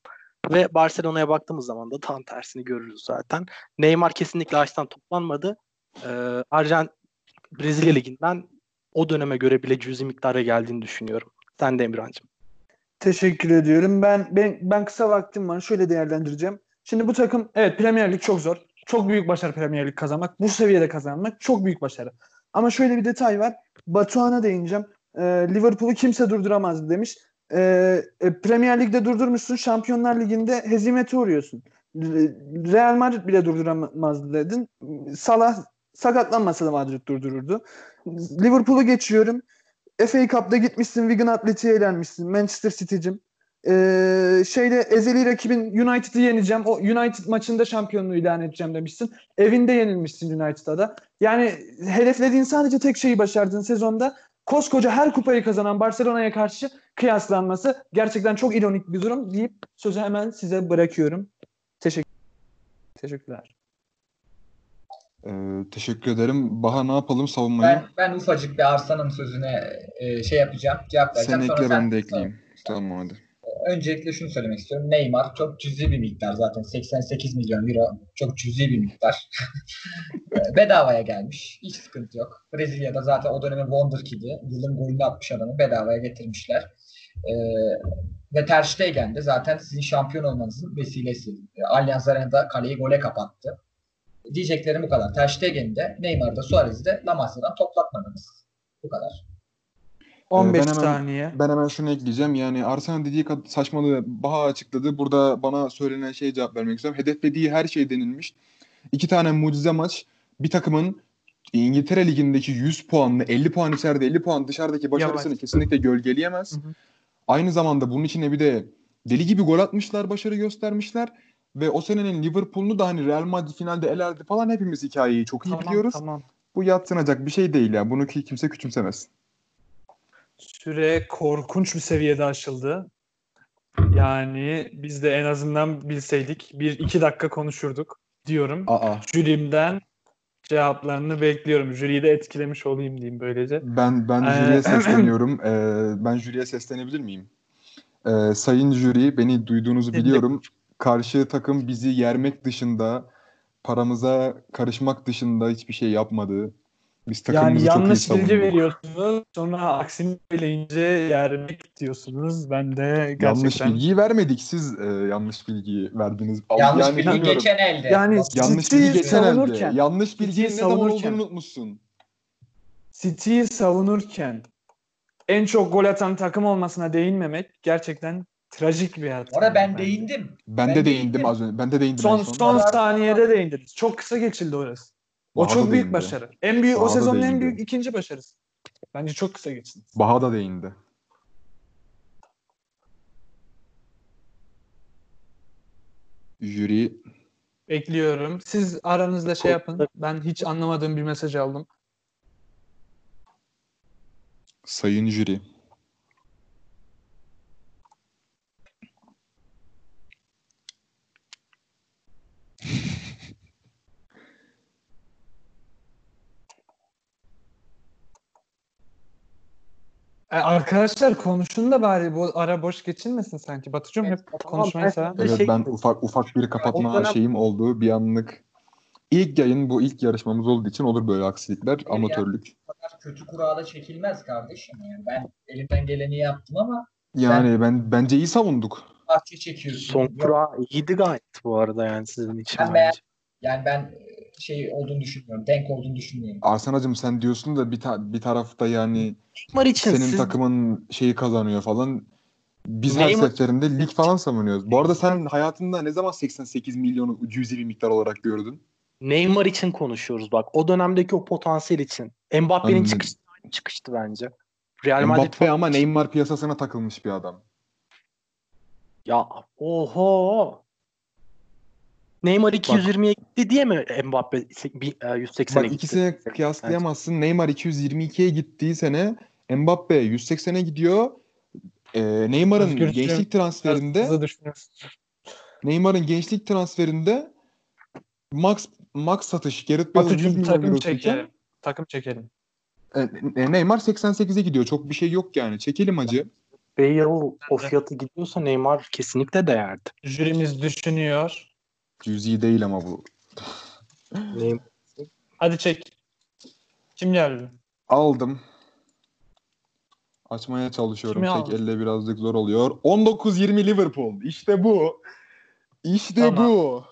Ve Barcelona'ya baktığımız zaman da tam tersini görürüz zaten. Neymar kesinlikle ağaçtan toplanmadı. Ee, Arjant Brezilya Ligi'nden o döneme göre bile cüzi miktara geldiğini düşünüyorum. Sen de Emirhan'cığım. Teşekkür ediyorum. Ben ben ben kısa vaktim var. Şöyle değerlendireceğim. Şimdi bu takım evet Premier Lig çok zor. Çok büyük başarı Premier Lig kazanmak. Bu seviyede kazanmak çok büyük başarı. Ama şöyle bir detay var. Batuhan'a değineceğim. Ee, Liverpool'u kimse durduramaz demiş. Ee, e, Premier Lig'de durdurmuşsun. Şampiyonlar Ligi'nde hezimete uğruyorsun. Real Madrid bile durduramaz dedin. Salah sakatlanmasa da Madrid durdururdu. Liverpool'u geçiyorum. FA Cup'ta gitmişsin Wigan Athletic'e elenmişsin. Manchester City'cim. Ee, şeyde ezeli rakibin United'ı yeneceğim. O United maçında şampiyonluğu ilan edeceğim demişsin. Evinde yenilmişsin United'a da. Yani hedeflediğin sadece tek şeyi başardın sezonda. Koskoca her kupayı kazanan Barcelona'ya karşı kıyaslanması gerçekten çok ironik bir durum deyip sözü hemen size bırakıyorum. Teşekkür Teşekkürler. Ee, teşekkür ederim. Baha ne yapalım savunmayı? Ben, ben ufacık bir Arslan'ın sözüne e, şey yapacağım, cevap vereceğim. Sen Sonra ekle ben de sonra- ekleyeyim. Tamam hadi. Öncelikle şunu söylemek istiyorum. Neymar çok cüzi bir miktar zaten. 88 milyon euro. Çok cüzi bir miktar. bedavaya gelmiş. Hiç sıkıntı yok. Brezilya'da zaten o dönemin Wonder Kid'i. Yılın golünü atmış adamı. Bedavaya getirmişler. Ee, ve Ter Stegen de zaten sizin şampiyon olmanızın vesilesi. Ee, Allianz Arena'da kaleyi gole kapattı. Diyeceklerim bu kadar. Ter Stegen'i de Neymar'da Suarez'i de La Masia'dan toplatmadınız. Bu kadar. 15 ben hemen- saniye. Ben hemen şunu ekleyeceğim. Yani Arsenal dediği kad- saçmalığı Baha açıkladı. Burada bana söylenen şeye cevap vermek istiyorum. Hedeflediği her şey denilmiş. İki tane mucize maç. Bir takımın İngiltere Ligi'ndeki 100 puanlı 50 puan içeride 50 puan dışarıdaki başarısını Yavaş. kesinlikle gölgeleyemez. Hı hı. Aynı zamanda bunun içine bir de deli gibi gol atmışlar, başarı göstermişler. Ve o senenin Liverpool'unu da hani Real Madrid finalde elerdi falan hepimiz hikayeyi çok iyi Tamam, biliyoruz. tamam. Bu yatsınacak bir şey değil ya. Bunu ki kimse küçümsemez. Süre korkunç bir seviyede aşıldı. Yani biz de en azından bilseydik bir iki dakika konuşurduk diyorum. Aa. Jürimden cevaplarını bekliyorum. Jüriyi de etkilemiş olayım diyeyim böylece. Ben ben Ee, jüriye sesleniyorum. Ee, ben jüriye seslenebilir miyim? Ee, sayın jüri, beni duyduğunuzu biliyorum. Karşı takım bizi yermek dışında, paramıza karışmak dışında hiçbir şey yapmadı. Biz Yani takımımızı çok iyi yanlış bilgi veriyorsunuz. Sonra aksini söyleyince yermek diyorsunuz. Ben de gerçekten... Yanlış bilgiyi vermedik. Siz e, yanlış bilgiyi verdiniz. Yanlış Yani bilgi geçen elde. Yani Yanlış bilgi geçen elde. savunurken- Yanlış bilginin ne zaman savunurken- olduğunu unutmuşsun. City'yi savunurken en çok gol atan takım olmasına değinmemek gerçekten trajik bir hata. Orada ben bence. değindim. Ben, Ben de değindim. değindim az önce. Ben de değindim Son son. saniyede değindiniz. Çok kısa geçildi orası. O çok büyük değindi. başarı. En büyük o Baha sezonun en büyük ikinci başarısı. Bence çok kısa geçsin. Baha da değindi. Jüri Bekliyorum. Siz aranızda şey yapın. Ben hiç anlamadığım bir mesaj aldım. Sayın jüri. E, arkadaşlar konuşun da bari bu ara boş geçilmesin sanki. Batucuğum Evet, hep konuşmayı ben- seven. Evet şey- ben ufak ufak bir kapatma dönem- şeyim oldu bir anlık. İlk yayın bu ilk yarışmamız olduğu için olur böyle aksilikler, ya. amatörlük. Bu kadar kötü kurala çekilmez kardeşim. Yani ben elimden geleni yaptım ama Yani ben bence iyi savunduk. bahçe çekiyorsun. Son kura iyiydi gayet bu arada yani sizin için. Ben beğen- Yani ben e, şey olduğunu düşünmüyorum. Denk olduğunu düşünmüyorum. Arsenacığım sen diyorsun da bir ta- bir tarafta yani Neymar için senin siz takımın şeyi kazanıyor falan. Biz her Neymar- seferinde lig falan savunuyoruz. Bu arada sen hayatında ne zaman 88 milyonu cüzi bir miktar olarak gördün? Neymar için konuşuyoruz bak. O dönemdeki o potansiyel için. Mbappe'nin Anladım. çıkışı çıkıştı bence. Real Madrid Mbappe ama Neymar piyasasına takılmış bir adam. Ya oho. Neymar 220'ye gitti diye mi Mbappe se- bir- e, 180'e Bak gitti? ikisini kıyaslayamazsın. Neymar 222'ye gittiği sene Mbappe 180'e gidiyor. Ee, Neymar'ın gençlik transferinde. Neymar'ın gençlik transferinde max max satış Gareth Bale'ın 100 Batucuğum milyon takım eurosuyken çekelim. Takım çekelim. e, e, Neymar 88'e gidiyor. Çok bir şey yok yani. Çekelim acı. Bale o fiyatı gidiyorsa Neymar kesinlikle değerdi. Jürimiz düşünüyor. Cüzi değil ama bu. Neymar Hadi çek. Kim geldi? Aldım. Açmaya çalışıyorum. Kimi Tek aldın? elle birazcık zor oluyor. 19-20 Liverpool. İşte bu. İşte Tamam. bu.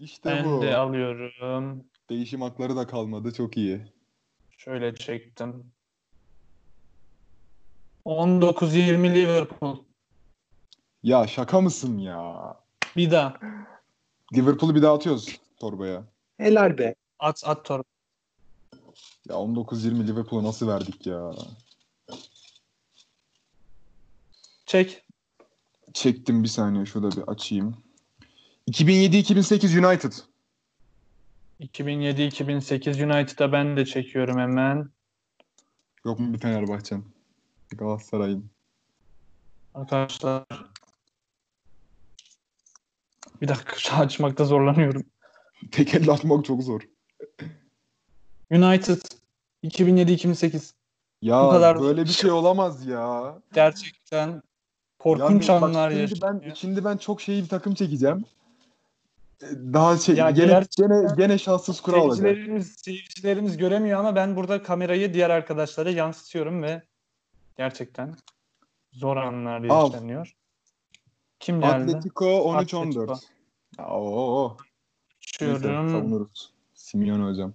İşte Ben bu. de alıyorum. Değişim hakları da kalmadı. Çok iyi. Şöyle çektim. 19-20 Liverpool. Ya şaka mısın ya? Bir daha. Liverpool'u bir daha atıyoruz torbaya. helal be. At at tor. Ya 19-20 Liverpool'u nasıl verdik ya? Çek. Çektim bir saniye şurada bir açayım. 2007-2008 United. 2007-2008 United'a ben de çekiyorum hemen. Yok mu bir Fenerbahçe'm? Bir Galatasaray'ın. Arkadaşlar. Bir dakika şu açmakta zorlanıyorum. Tek elle atmak çok zor. United 2007-2008 Ya Bu kadar- böyle bir şey olamaz ya. gerçekten korkunç bak anlar şimdi yaşanıyor. ben şimdi ben çok şey bir takım çekeceğim. Ee, Daha şey Ya gene gerçekten gene gene şanssız kura olacak. Seyircilerimiz, seyircilerimiz göremiyor ama ben burada kamerayı diğer arkadaşlara yansıtıyorum ve gerçekten zor anlar yaşanıyor. Kim geldi? Atletico 13 Atletico. 14. Ya, oo. Neyse, Açıyorum. savunuruz. Simeone hocam.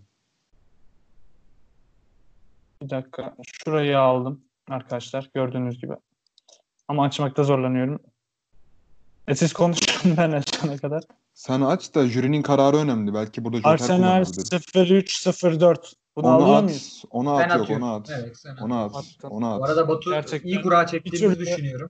Bir dakika. Şurayı aldım arkadaşlar gördüğünüz gibi. Ama açmakta zorlanıyorum. E siz konuşun ben açana kadar. Sen aç da jürinin kararı önemli. Belki burada joker Arsenal kullanabilir. 03-04. Bunu Onu alıyor at. muyuz? Onu Ben at yok atıyorum. onu at. Evet, sen at. Onu at. Attım. Onu Bu at. arada Batu Gerçekten iyi kura çektiğimizi düşünüyorum.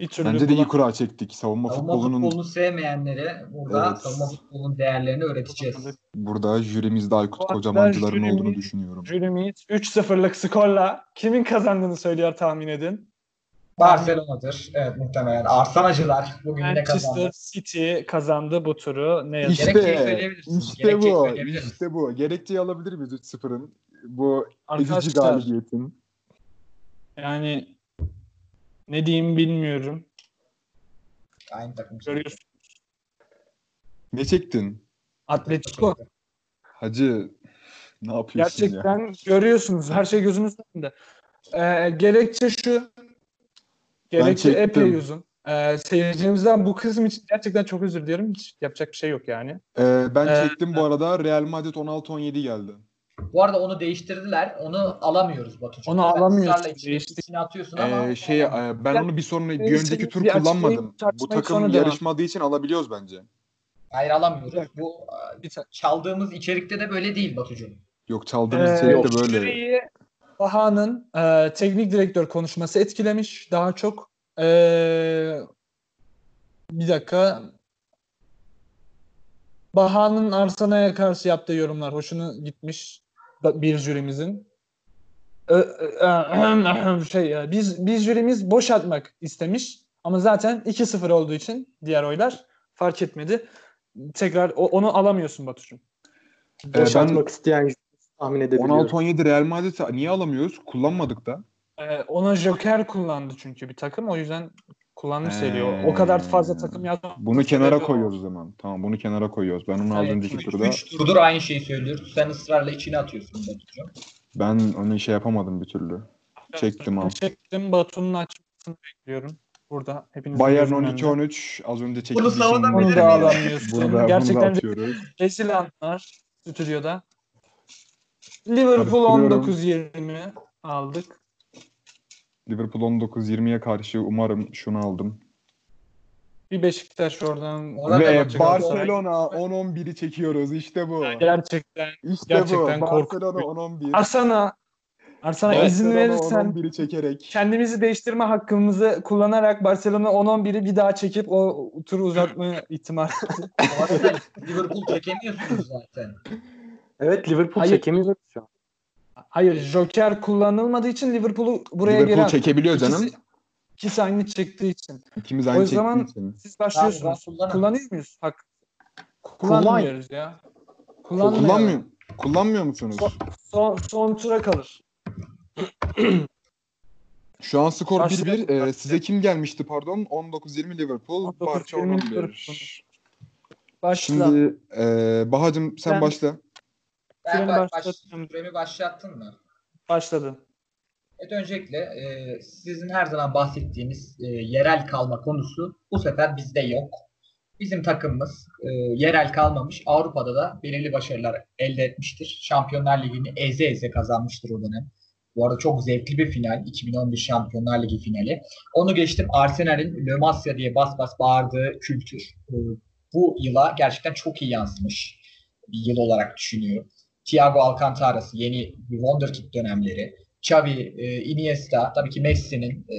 Bir türlü Bence de iyi kura çektik. Savunma, Savunma futbolunun futbolunu sevmeyenlere burada Evet. savunma futbolunun değerlerini öğreteceğiz. burada jürimizde Aykut Kocamancıların jürimiz- olduğunu düşünüyorum. Jürimiz 3-0'lık skorla kimin kazandığını söylüyor tahmin edin. Barcelona'dır. Evet muhtemelen. Arsenacılar bugün yine Manchester kazandı. City kazandı bu turu. Ne yazık İşte, Gerekçeyi söyleyebilirsiniz. işte Gerekçeyi bu. İşte bu. Gerekçeyi alabilir miyiz 3-0'ın? Bu ezici Arkadaşlar galibiyetin. yani ne diyeyim bilmiyorum. Aynı takım. Görüyorsun. Ne çektin? Atletico. Hacı ne yapıyorsun ya? Gerçekten görüyorsunuz. Her şey gözünüzün önünde. Ee, gerekçe şu. Gerekçe epey uzun. Ee, seyircimizden bu kısım için gerçekten çok özür dilerim. Hiç yapacak bir şey yok yani. Ee, ben Ee, çektim bu arada. Real Madrid 16-17 geldi. Bu arada onu değiştirdiler. Onu alamıyoruz Batucuğum. Onu alamıyoruz. içine, Değişti. içine atıyorsun ama Ee, şey e, ben onu bir sonra bir önceki tur kullanmadım. Bu takım devam. yarışmadığı için alabiliyoruz bence. hayır alamıyoruz. Bu ta- çaldığımız içerikte de böyle değil Batucuğum. Yok çaldığımız Ee, içerikte böyle. Baha'nın e, teknik direktör konuşması etkilemiş. Daha çok e, bir dakika Baha'nın Arsenal'e karşı yaptığı yorumlar hoşuna gitmiş bir jürimizin. Şey ya, biz biz jürimiz boş atmak istemiş ama zaten 2-0 olduğu için diğer oylar fark etmedi. Tekrar onu alamıyorsun Batucuğum. Boşaltmak isteyen tahmin edebiliyorum. 16-17 Real Madrid niye alamıyoruz? Kullanmadık da. Ee, ona Joker kullandı çünkü bir takım. O yüzden kullanmış Ee. seriyor. O kadar fazla takım yazma. Bunu kenara koyuyoruz o zaman. Tamam bunu kenara koyuyoruz. Ben onu az Evet, önceki turda Üç turdur aynı şeyi söylüyoruz. Sen ısrarla içine atıyorsun Batucuğum. ben onu şey yapamadım bir türlü. Çektim al. Çektim. Batu'nun açmasını bekliyorum. Burada hepiniz Bayern 12-13 az önce çektiğim için da alamıyorsun. bunu da, bunu da Gerçekten rezil anlar stüdyoda. Liverpool Karıştırıyorum. 19-20 aldık. Liverpool 19-20'ye karşı umarım şunu aldım. Bir Beşiktaş oradan. Orada Ve Barcelona 10-11'i çekiyoruz. İşte bu. Gerçekten. İşte gerçekten bu. Barcelona 10-11. Arsana Arsana izin verirsen 10-11'i çekerek. kendimizi değiştirme hakkımızı kullanarak Barcelona 10-11'i bir daha çekip o turu uzatma ihtimali. Liverpool çekemiyorsunuz zaten. Evet Liverpool Hayır. çekemiyor şu an. Hayır, Joker kullanılmadığı için Liverpool'u buraya Liverpool at. çekebiliyor İkisi- canım. İkisi aynı çıktığı için. İkimiz O aynı çektiği zaman- için. Siz başlıyorsunuz. Kullanırım. Kullanıyor muyuz? Hak. Kullanmıyoruz ya. Kullanmıyor. Kullanmıyor. Kullanmıyor musunuz? Son, son, son tura kalır. Şu an skor Başlayalım. 1-1. Ee, size kim gelmişti pardon? 19-20 Liverpool. 19-20 Barça Liverpool. 11. Başla. Şimdi e, Bahacım sen Ben- başla. Ben baş, baş, başlattım. süremi başlattın mı? Başladı. Evet öncelikle e, sizin her zaman bahsettiğiniz e, yerel kalma konusu bu sefer bizde yok. Bizim takımımız e, yerel kalmamış. Avrupa'da da belirli başarılar elde etmiştir. Şampiyonlar Ligi'ni eze eze kazanmıştır o dönem. Bu arada çok zevkli bir final. 2011 Şampiyonlar Ligi finali. Onu geçtim. Arsenal'in Le Masia diye bas bas bağırdığı kültür. e, bu yıla gerçekten çok iyi yansımış bir yıl olarak düşünüyorum. Thiago Alcantara'sı, yeni Wonderkid dönemleri. Xavi, e, Iniesta, tabii ki Messi'nin e,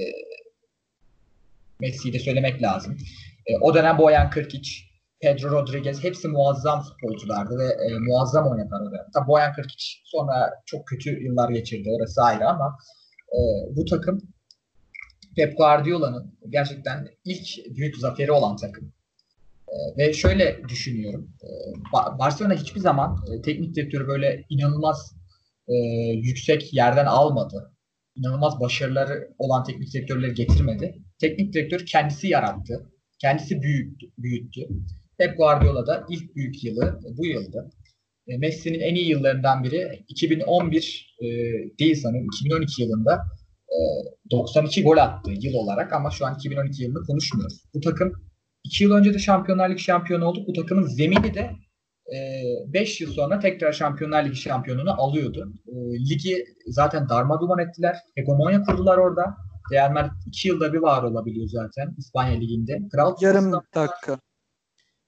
Messi'yi de söylemek lazım. E, o dönem Boyan Krkic, Pedro Rodriguez hepsi muazzam futbolculardı ve e, muazzam oynadılar. Tabii Boyan Krkic sonra çok kötü yıllar geçirdi orası ayrı ama e, bu takım Pep Guardiola'nın gerçekten ilk büyük zaferi olan takım. E, ve şöyle düşünüyorum. E, Ba- Barcelona hiçbir zaman e, teknik direktörü böyle inanılmaz e, yüksek yerden almadı. İnanılmaz başarıları olan teknik direktörleri getirmedi. Teknik direktör kendisi yarattı. Kendisi büyüttü. büyüttü. Pep Guardiola da ilk büyük yılı bu yıldı. E, Messi'nin en iyi yıllarından biri 2011 e, değil sanırım 2012 yılında e, 92 gol attı yıl olarak ama şu an 2012 yılını konuşmuyoruz. Bu takım 2 yıl önce de Şampiyonlar Ligi şampiyonu olduk. Bu takımın zemini de 5 yıl sonra tekrar Şampiyonlar Ligi şampiyonunu alıyordu. E, ligi zaten darmadağın ettiler. Hegemonya kurdular orada. Real Madrid 2 yılda bir var olabiliyor zaten İspanya Ligi'nde. Kral Yarım dakika.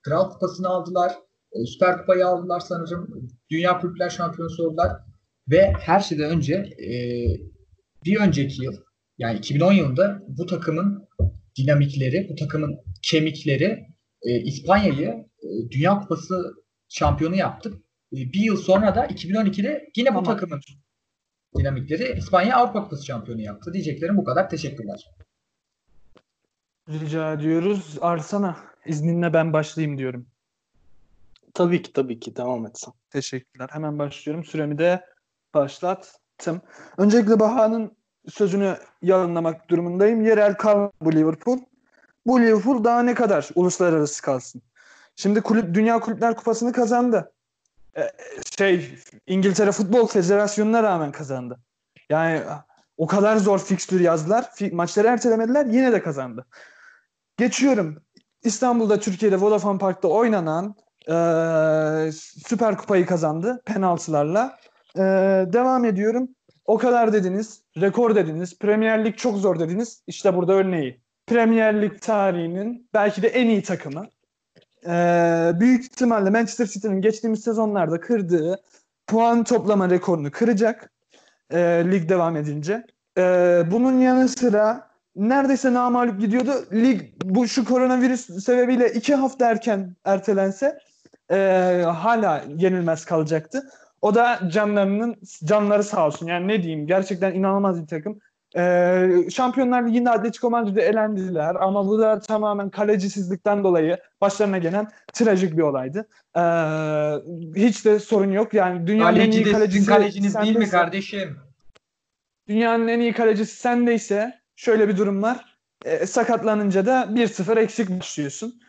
Kral Kupası'nı aldılar. e, Süper Kupayı aldılar sanırım. Dünya Kulüpler Şampiyonası oldular. Ve her şeyden önce e, bir önceki yıl yani 2010 yılında bu takımın dinamikleri, bu takımın kemikleri e, İspanya'yı e, Dünya Kupası şampiyonu yaptı. E, bir yıl sonra da 2012'de yine bu Tamam. takımın dinamikleri İspanya Avrupa Kupası şampiyonu yaptı. Diyeceklerim bu kadar. Teşekkürler. Rica ediyoruz. Arsana izninle ben başlayayım diyorum. Tabii ki tabii ki devam etsin. Teşekkürler. Hemen başlıyorum. Süremi de başlattım. Öncelikle Baha'nın sözünü yayınlamak durumundayım. Yerel kal bu Liverpool. Bu Liverpool daha ne kadar uluslararası kalsın? Şimdi kulüp Dünya Kulüpler Kupası'nı kazandı. Ee, şey İngiltere Futbol Federasyonu'na rağmen kazandı. Yani o kadar zor fikstür yazdılar. Fi- maçları ertelemediler. Yine de kazandı. Geçiyorum. İstanbul'da Türkiye'de Vodafone Park'ta oynanan ee, Süper Kupayı kazandı penaltılarla. Ee, devam ediyorum. O kadar dediniz, rekor dediniz, Premier Lig çok zor dediniz. İşte burada örneği. Premier Lig tarihinin belki de en iyi takımı. Ee, büyük ihtimalle Manchester City'nin geçtiğimiz sezonlarda kırdığı puan toplama rekorunu kıracak e, lig devam edince. Ee, bunun yanı sıra neredeyse namağlup gidiyordu. Lig bu şu koronavirüs sebebiyle iki hafta erken ertelense e, hala yenilmez kalacaktı. O da canlarının canları sağ olsun. Yani ne diyeyim gerçekten inanılmaz bir takım. E, Şampiyonlar Ligi'nde Atletico Madrid'e elendiler ama bu da tamamen kalecisizlikten dolayı başlarına gelen trajik bir olaydı. E, hiç de sorun yok. Yani dünyanın en iyi Kaleci de sizin kalecisi kaleciniz değil mi kardeşim? dünyanın en iyi kalecisi sendeyse şöyle bir durum var. E, sakatlanınca da 1-0 eksik başlıyorsun.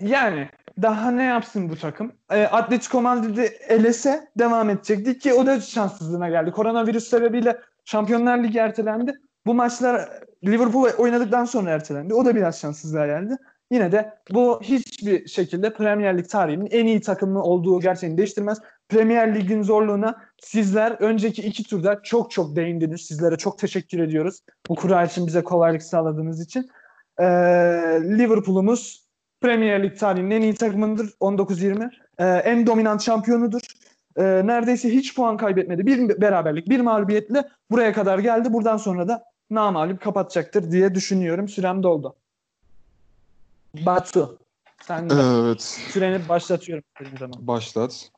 Yani daha ne yapsın bu takım? E, Atletico Madrid'i elese devam edecekti ki o da şanssızlığına geldi. Koronavirüs sebebiyle Şampiyonlar Ligi ertelendi. Bu maçlar Liverpool oynadıktan sonra ertelendi. O da biraz şanssızlığa geldi. Yine de bu hiçbir şekilde Premier Lig tarihinin en iyi takımı olduğu gerçeğini değiştirmez. Premier Lig'in zorluğuna sizler önceki iki turda çok çok değindiniz. Sizlere çok teşekkür ediyoruz. Bu kura için bize kolaylık sağladığınız için. Ee, Liverpool'umuz Premier Lig tarihinin en iyi takımıdır 19-20. Ee, en dominant şampiyonudur. Ee, neredeyse hiç puan kaybetmedi. Bir beraberlik, bir mağlubiyetle buraya kadar geldi. Buradan sonra da namalip kapatacaktır diye düşünüyorum. Sürem doldu. Batu. Sen de Evet. süreni başlatıyorum. zaman. Başlat.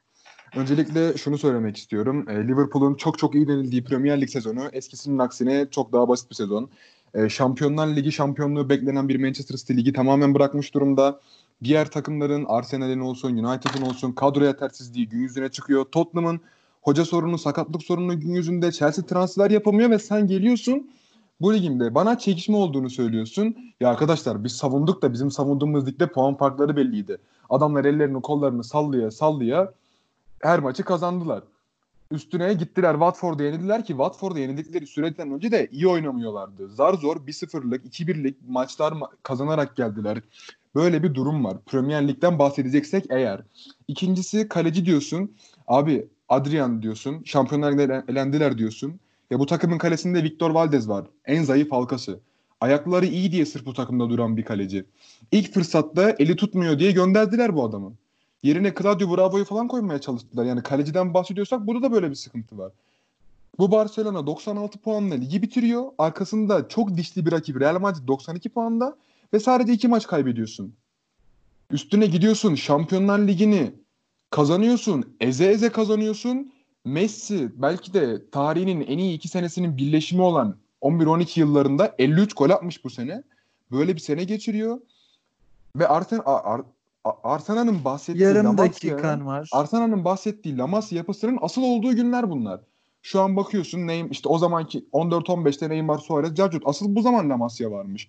Öncelikle şunu söylemek istiyorum. E, Liverpool'un çok çok iyi denildiği Premier Lig sezonu eskisinin aksine çok daha basit bir sezon. E, Şampiyonlar Ligi şampiyonluğu beklenen bir Manchester City ligi tamamen bırakmış durumda. Diğer takımların Arsenal'in olsun, United'ın olsun kadro yetersizliği gün yüzüne çıkıyor. Tottenham'ın hoca sorunu, sakatlık sorunu gün yüzünde. Chelsea transfer yapamıyor ve sen geliyorsun bu ligimde bana çekişme olduğunu söylüyorsun. Ya arkadaşlar biz savunduk da bizim savunduğumuz ligde puan farkları belliydi. Adamlar ellerini kollarını sallaya sallaya her maçı kazandılar. Üstüne gittiler Watford'a yenildiler ki Watford'a yenildikleri süreden önce de iyi oynamıyorlardı. Zar zor 1-0'lık, 2-1'lik maçlar ma- kazanarak geldiler. Böyle bir durum var. Premier Lig'den bahsedeceksek eğer. İkincisi kaleci diyorsun. Abi Adrian diyorsun. Şampiyonlar elendiler diyorsun. Ya bu takımın kalesinde Victor Valdez var. En zayıf halkası. Ayakları iyi diye sırf bu takımda duran bir kaleci. İlk fırsatta eli tutmuyor diye gönderdiler bu adamı. Yerine Claudio Bravo'yu falan koymaya çalıştılar. Yani kaleciden bahsediyorsak burada da böyle bir sıkıntı var. Bu Barcelona 96 puanla ligi bitiriyor. Arkasında çok dişli bir rakip Real Madrid 92 puanda ve sadece iki maç kaybediyorsun. Üstüne gidiyorsun Şampiyonlar Ligi'ni kazanıyorsun. Eze eze kazanıyorsun. Messi belki de tarihinin en iyi iki senesinin birleşimi olan 11-12 yıllarında 53 gol atmış bu sene. Böyle bir sene geçiriyor. Ve Arsen, Ar, Ar, Arsenal'ın bahsettiği Yarım Lamasya- dakikan var. Arsenal'ın bahsettiği Lamas yapısının asıl olduğu günler bunlar. Şu an bakıyorsun Neym işte o zamanki 14-15'te Neymar Suarez, Carcut. Asıl bu zaman Lamasya varmış.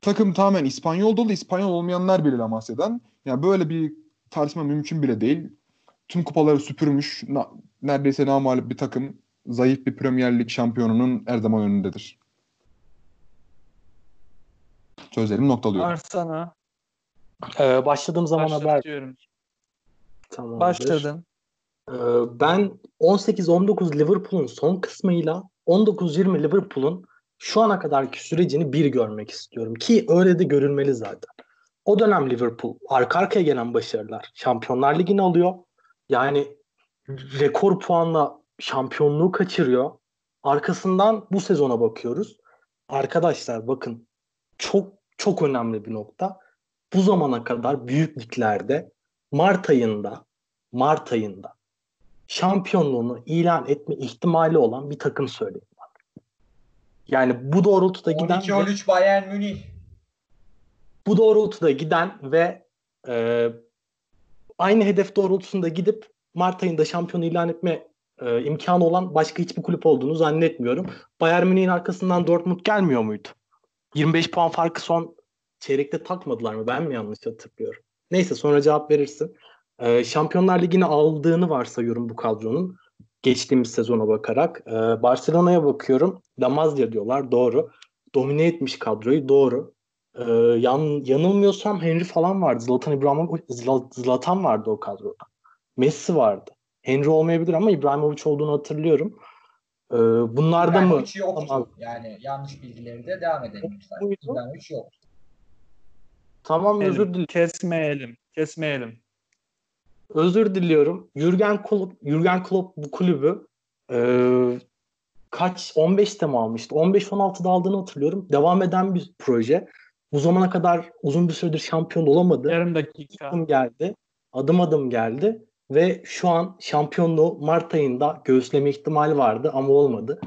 Takım tamamen İspanyol dolu. İspanyol olmayanlar bile Lamasya'dan. Yani böyle bir tartışma mümkün bile değil. Tüm kupaları süpürmüş. Na, neredeyse namalip bir takım. Zayıf bir Premier Lig şampiyonunun her zaman önündedir. Sözlerimi noktalıyorum. Arsana. Ee, başladığım zaman haber tamamdır. Başladın. Ee, ben 18-19 Liverpool'un son kısmıyla 19-20 Liverpool'un şu ana kadarki sürecini bir görmek istiyorum. Ki öyle de görülmeli zaten. O dönem Liverpool arka arkaya gelen başarılar. Şampiyonlar Ligi'ni alıyor. Yani rekor puanla şampiyonluğu kaçırıyor. Arkasından bu sezona bakıyoruz. Arkadaşlar bakın çok çok önemli bir nokta. Bu zamana kadar büyük liglerde Mart ayında Mart ayında şampiyonluğunu ilan etme ihtimali olan bir takım söyleyin. Yani bu doğrultuda giden 12-13 Bayern Münih. bu doğrultuda giden ve e, aynı hedef doğrultusunda gidip Mart ayında şampiyon ilan etme e, imkanı olan başka hiçbir kulüp olduğunu zannetmiyorum. Bayern Münih'in arkasından Dortmund gelmiyor muydu? 25 puan farkı son çeyrekte takmadılar mı? Ben mi yanlış hatırlıyorum? Neyse sonra cevap verirsin. E, Şampiyonlar Ligi'ni aldığını varsayıyorum bu kadronun. Geçtiğimiz sezona bakarak. E, Barcelona'ya bakıyorum. Lamazya diyorlar. Doğru. Domine etmiş kadroyu. Doğru. E, yan, yanılmıyorsam Henry falan vardı. Zlatan İbrahimovic, Zlatan vardı o kadroda. Messi vardı. Henry olmayabilir ama İbrahimovic olduğunu hatırlıyorum. Ee, bunlarda mı? Yoktu. Tamam. Yani yanlış bilgileri de devam edelim. İbrahimovic yoktu. Tamam özür dilerim. Kesmeyelim. Kesmeyelim. Özür diliyorum. Jürgen Klopp, Jürgen Klopp bu kulübü e, kaç 15'te mi almıştı? 15-16'da aldığını hatırlıyorum. Devam eden bir proje. Bu zamana kadar uzun bir süredir şampiyon olamadı. Yarım dakika. adım geldi. Adım adım geldi ve şu an şampiyonluğu Mart ayında göğüsleme ihtimali vardı ama olmadı.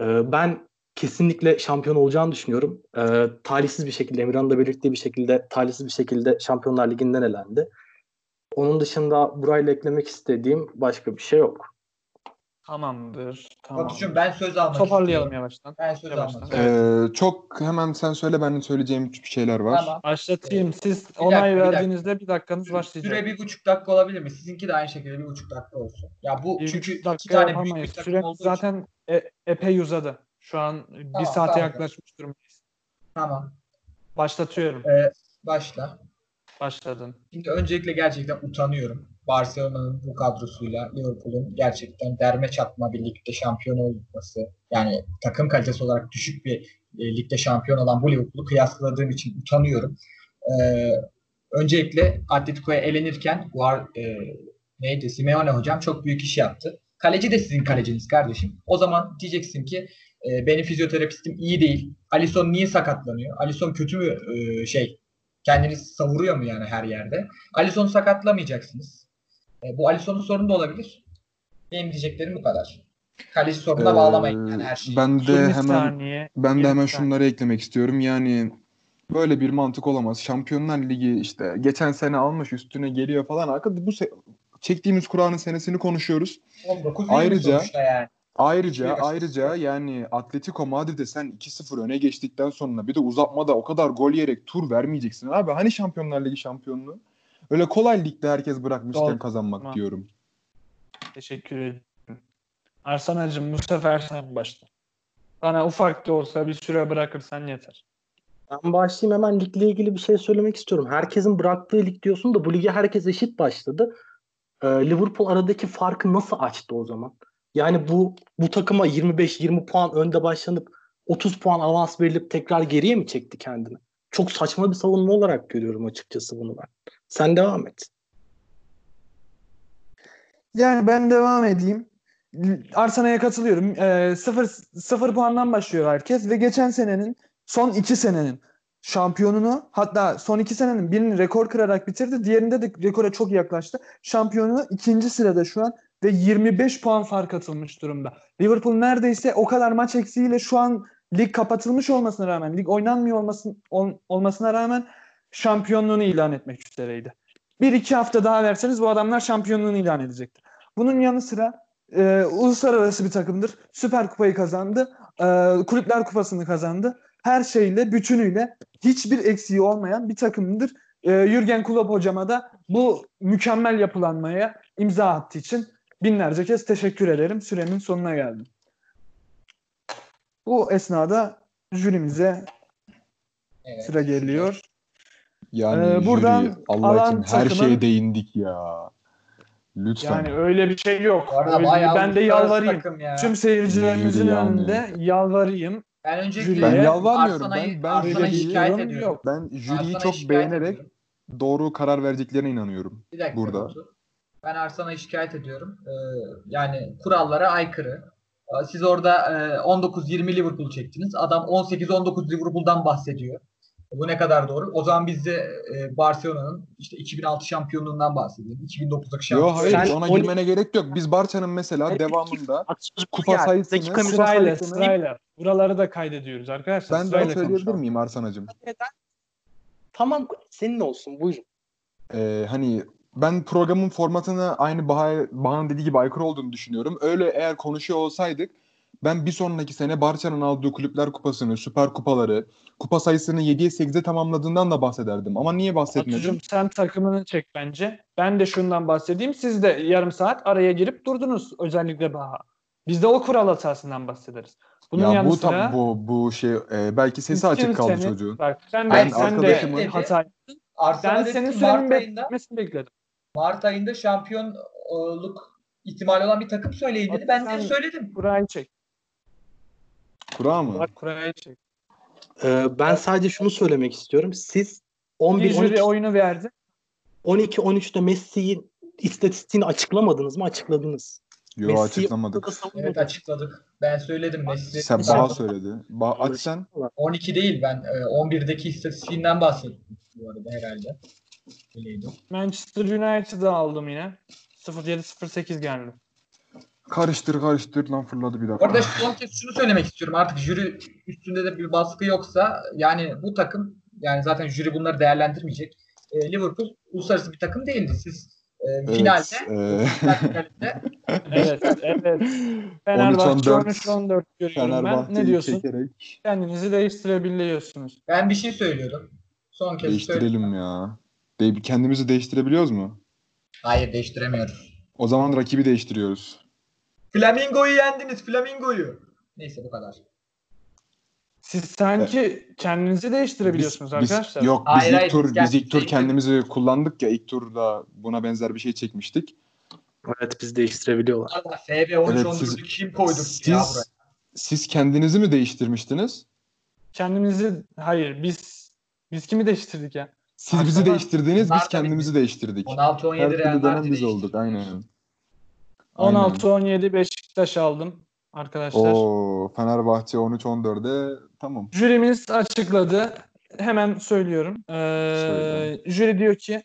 Ee, ben kesinlikle şampiyon olacağını düşünüyorum. Ee, talihsiz bir şekilde Emirhan'ın da belirttiği bir şekilde talihsiz bir şekilde Şampiyonlar Ligi'nden elendi. Onun dışında burayla eklemek istediğim başka bir şey yok. Tamamdır. Tamam. Batucuğum ben söz almak Toparlayalım istiyorum. yavaştan. Ben söz Yavaştan. almak istiyorum. Ee, çok hemen sen söyle ben de söyleyeceğim bir şeyler var. Tamam. Başlatayım. Siz dakika, onay bir dakika. verdiğinizde bir dakikanız başlayacak. Süre bir buçuk dakika olabilir mi? Sizinki de aynı şekilde bir buçuk dakika olsun. Ya bu Bir çünkü iki dakika tane büyük yapamayız. bir takım Süre olduğu için- zaten e- epey uzadı. Şu an bir Tamam, saate tamam. yaklaşmış durumdayız. Tamam. Başlatıyorum. Başla. Başladın. Şimdi öncelikle gerçekten utanıyorum. Barcelona'nın bu kadrosuyla Liverpool'un gerçekten derme çatma bir ligde şampiyon olması. Yani takım kalitesi olarak düşük bir e, ligde şampiyon olan bu Liverpool'u kıyasladığım için utanıyorum. Ee, öncelikle Atletico'ya elenirken var e, neydi? Simeone hocam çok büyük iş yaptı. Kaleci de sizin kaleciniz kardeşim. O zaman diyeceksin ki e, benim fizyoterapistim iyi değil. Alisson niye sakatlanıyor? Alisson kötü mü e, şey kendini savuruyor mu yani her yerde? Alisson'u sakatlamayacaksınız. E, bu Alisson'un sorunu da olabilir. Benim diyeceklerim bu kadar. Kaleci sorununa Ee, bağlamayın yani her şeyi. Ben de 20 hemen saniye. ben de 20 hemen saniye. şunları eklemek istiyorum. Yani böyle bir mantık olamaz. Şampiyonlar Ligi işte geçen sene almış üstüne geliyor falan. Arkadaşlar bu se- çektiğimiz Kur'an'ın senesini konuşuyoruz. 19 ayrıca- yani. Ayrıca ayrıca yani Atletico Madrid'e sen 2-0 öne geçtikten sonra bir de uzatmada o kadar gol yiyerek tur vermeyeceksin. Abi hani Şampiyonlar Ligi şampiyonluğu? Öyle kolay ligde herkes bırakmışken Doğru. kazanmak Tamam. diyorum. Teşekkür ederim. Arsenal'cığım bu sefer sen başla. Bana ufak da olsa bir süre bırakırsan yeter. Ben başlayayım hemen ligle ilgili bir şey söylemek istiyorum. Herkesin bıraktığı lig diyorsun da bu lige herkes eşit başladı. Ee, Liverpool aradaki farkı nasıl açtı o zaman? Yani bu bu takıma 25-20 puan önde başlanıp 30 puan avans verilip tekrar geriye mi çekti kendini? Çok saçma bir savunma olarak görüyorum açıkçası bunu ben. Sen devam et. Yani ben devam edeyim. Arsenal'e katılıyorum. Ee, sıfır, sıfır puandan başlıyor herkes ve geçen senenin son iki senenin şampiyonunu hatta son iki senenin birini rekor kırarak bitirdi. Diğerinde de rekora çok yaklaştı. Şampiyonu ikinci sırada şu an ve 25 puan fark atılmış durumda. Liverpool neredeyse o kadar maç eksiğiyle şu an lig kapatılmış olmasına rağmen, lig oynanmıyor olmasın, ol- olmasına rağmen şampiyonluğunu ilan etmek üzereydi. Bir iki hafta daha verseniz bu adamlar şampiyonluğunu ilan edecektir. Bunun yanı sıra e, uluslararası bir takımdır. Süper Kupayı kazandı. E, Kulüpler Kupası'nı kazandı. Her şeyle, bütünüyle hiçbir eksiği olmayan bir takımdır. E, Jürgen Klopp hocama da bu mükemmel yapılanmaya imza attığı için binlerce kez teşekkür ederim. Süremin sonuna geldim. Bu esnada jürimize Evet. sıra geliyor. Yani Ee, buradan jüri, Allah alan için her takımın- şeye değindik ya. Lütfen. Yani öyle bir şey yok. Öyle- ben de yalvarayım. ya. Tüm seyircilerimizin yani. önünde yalvarayım. Ben öncelikle Jüriye- Ben yalvarmıyorum. Arsenal'i- Ben- ben jüriyi- şikayet yorum ediyorum. yok. ben jüriyi Arsenal'i çok beğenerek ediyorum. doğru karar vereceklerine inanıyorum. Bir dakika burada. Batu. Ben Arsenal'ı şikayet ediyorum. Ee, yani kurallara aykırı. Ee, Siz orada e, 19-20 Liverpool çektiniz. Adam 18-19 Liverpool'dan bahsediyor. Bu ne kadar doğru? O zaman biz de e, Barcelona'nın işte 2006 şampiyonluğundan bahsedelim. 2009'daki Yo şampiyonluğu. hayır Sen ona on- girmene gerek yok. Biz Barça'nın mesela Evet, devamında kupa yani. sayısını Sırayla sırayla. Buraları da kaydediyoruz arkadaşlar. ben daha Sırayla söyleyebilir konuşalım. miyim Arsanacığım? Tamam senin olsun buyurun. Ee, hani ben programın formatına aynı Baha, Baha'nın dediği gibi aykırı olduğunu düşünüyorum. Öyle eğer konuşuyor olsaydık ben bir sonraki sene Barça'nın aldığı kulüpler kupasını, süper kupaları, kupa sayısını 7'ye 8'e tamamladığından da bahsederdim. Ama niye bahsetmedim? Batucuğum sen takımını çek bence. Ben de şundan bahsedeyim. Siz de yarım saat araya girip durdunuz. Özellikle Baha. Biz de o kural hatasından bahsederiz. Bunun ya yanı bu sıra tam bu bu şey e, belki sesi açık kaldı kimsenin- çocuğun. Bak sen de, Ben sen de arkadaşımın- hata Arsenal Ben senin sürenin beklemesini bekledim. Mart ayında şampiyonluk ihtimali olan bir takım söyleyin dedi. Ben de söyledim. Kurayı çek. Kura mı? Bak kurayı çek. Ee, ben sadece şunu söylemek istiyorum. Siz Bir 11 jüri 12 oyunu verdi. 12 13'te Messi'nin istatistiğini açıklamadınız mı? Açıkladınız. Yo Messi'yi açıklamadık. Evet açıkladık. Ben söyledim Messi. Sen Baha söyledi. Ba aç sen. 12 değil ben e, 11'deki istatistiğinden bahsettim bu arada herhalde. Manchester United'ı aldım yine. 07-08 geldi. Karıştır karıştır lan fırladı bir dakika. arada son kez şunu söylemek istiyorum. Artık jüri üstünde de bir baskı yoksa yani bu takım yani zaten jüri bunları değerlendirmeyecek. E, Liverpool uluslararası bir takım değildi. Siz e, Evet, finalde e, finalde Evet, evet. Fenerbahçe 13-14 13-14 görüyorum ben. Ne diyorsun? çekerek Kendinizi değiştirebiliyorsunuz. ben bir şey söylüyordum. Son kez değiştirelim ya. De kendimizi değiştirebiliyoruz mu? Hayır değiştiremiyoruz. O zaman rakibi değiştiriyoruz. Flamingo'yu yendiniz. Flamingo'yu. Neyse bu kadar. Siz sanki kendinizi değiştirebiliyorsunuz Biz- biz- arkadaşlar. yok biz Hayır, ilk hayır, tur biz biz ilk tur kendimizi kullandık ya ilk turda buna benzer bir şey çekmiştik. Evet biz değiştirebiliyorlar. Allah FB 13 Evet, 14'ü siz- kim koyduk ya Siz buraya? siz kendinizi mi değiştirmiştiniz? Kendimizi hayır biz biz kimi değiştirdik ya? Siz bizi Aslında değiştirdiniz, bunlar biz kendimizi biz- değiştirdik. 16 Her 17 Real Madrid biz olduk aynen. Aynen. 16-17 Beşiktaş aldım arkadaşlar. Oo Fenerbahçe 13-14'e tamam. Jürimiz açıkladı. Hemen söylüyorum. Ee, Söyle. jüri diyor ki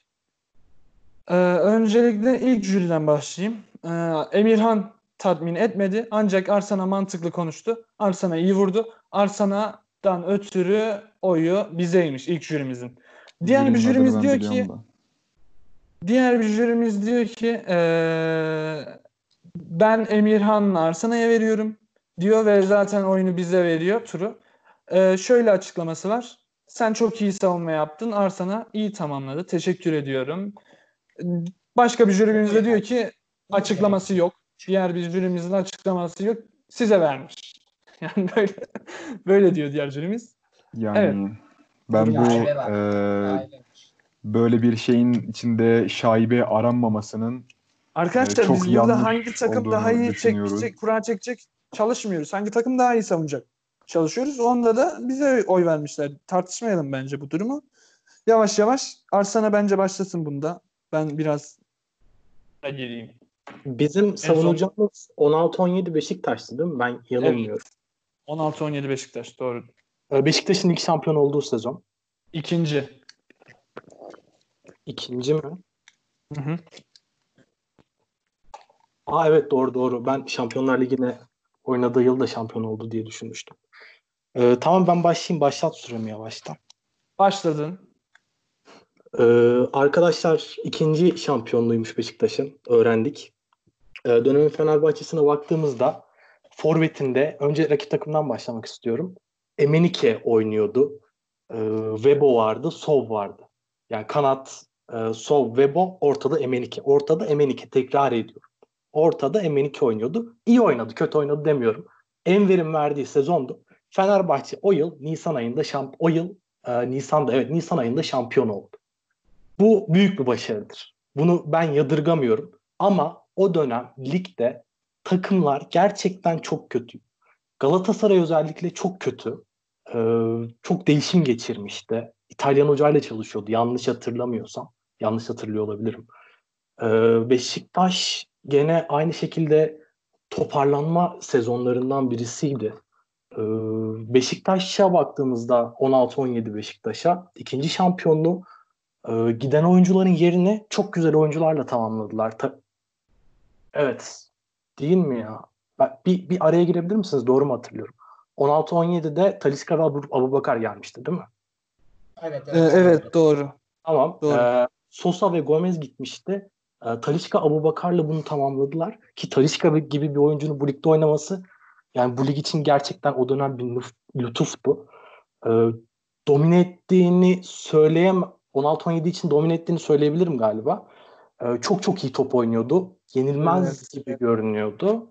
e, öncelikle ilk jüriden başlayayım. Ee, Emirhan tatmin etmedi. Ancak Arsana mantıklı konuştu. Arsana iyi vurdu. Arsana'dan ötürü oyu bizeymiş ilk jürimizin. Diğer bir jürimiz diyor ki da. Diğer bir jürimiz diyor ki eee, ben Emirhan'la Arsana'ya veriyorum diyor ve zaten oyunu bize veriyor turu. Eee, şöyle açıklaması var. Sen çok iyi savunma yaptın. Arsana iyi tamamladı. Teşekkür ediyorum. Başka bir jürimiz de diyor ki açıklaması yok. Diğer bir jürimizin açıklaması yok. Size vermiş. Yani böyle böyle diyor diğer jürimiz. Yani Evet. Ben bu e, böyle bir şeyin içinde şaibe aranmamasının Arkadaşlar Ee, çok biz burada hangi takım daha iyi çekecek, kura çekecek çalışmıyoruz. Hangi takım daha iyi savunacak çalışıyoruz. Onda da bize oy vermişler. Tartışmayalım bence bu durumu. Yavaş yavaş Arslan'a bence başlasın bunda. Ben biraz geleyim. Bizim savunacağımız 16-17 Beşiktaş'tı değil mi? Ben yanılmıyorum. 16-17 Beşiktaş doğru. Ee, Beşiktaş'ın ilk şampiyon olduğu sezon. İkinci. İkinci mi? Hı hı. Aa evet doğru doğru. Ben Şampiyonlar Ligi'ne oynadığı yıl da şampiyon oldu diye düşünmüştüm. Ee, tamam ben başlayayım. Başlat süremi yavaştan. Başladın. Ee, arkadaşlar ikinci şampiyonluğuymuş Beşiktaş'ın. Öğrendik. Ee, dönemin Fenerbahçe'sine baktığımızda Forvet'inde önce rakip takımdan başlamak istiyorum. Emenike oynuyordu. Ee, Webo vardı, Sov vardı. Yani kanat e, Sov, Webo, ortada Emenike. Ortada Emenike tekrar ediyorum. Ortada Emenike oynuyordu. İyi oynadı, kötü oynadı demiyorum. En verim verdiği sezondu. Fenerbahçe o yıl Nisan ayında şamp o yıl e, Nisan'da evet Nisan ayında şampiyon oldu. Bu büyük bir başarıdır. Bunu ben yadırgamıyorum. Ama o dönem ligde takımlar gerçekten çok kötü. Galatasaray özellikle çok kötü. Ee, çok değişim geçirmişti. İtalyan hocayla çalışıyordu yanlış hatırlamıyorsam. Yanlış hatırlıyor olabilirim. Ee, Beşiktaş gene aynı şekilde toparlanma sezonlarından birisiydi. Ee, Beşiktaş'a baktığımızda 16-17 Beşiktaş'a ikinci şampiyonluğu e, giden oyuncuların yerine çok güzel oyuncularla tamamladılar. Ta- evet. Değil mi ya? Bir, bir araya girebilir misiniz? Doğru mu hatırlıyorum? 16-17'de Talisca ve Abu, Abubakar gelmişti değil mi? Evet, Ee, evet doğru. Tamam. Doğru. Ee, Sosa ve Gomez gitmişti. Ee, Talisca Abubakar'la bunu tamamladılar. Ki Talisca gibi bir oyuncunun bu ligde oynaması yani bu lig için gerçekten o dönem bir lütuftu. Ee, domine ettiğini söyleyem 16-17 için domine ettiğini söyleyebilirim galiba. Ee, çok çok iyi top oynuyordu. Yenilmez Evet. gibi görünüyordu.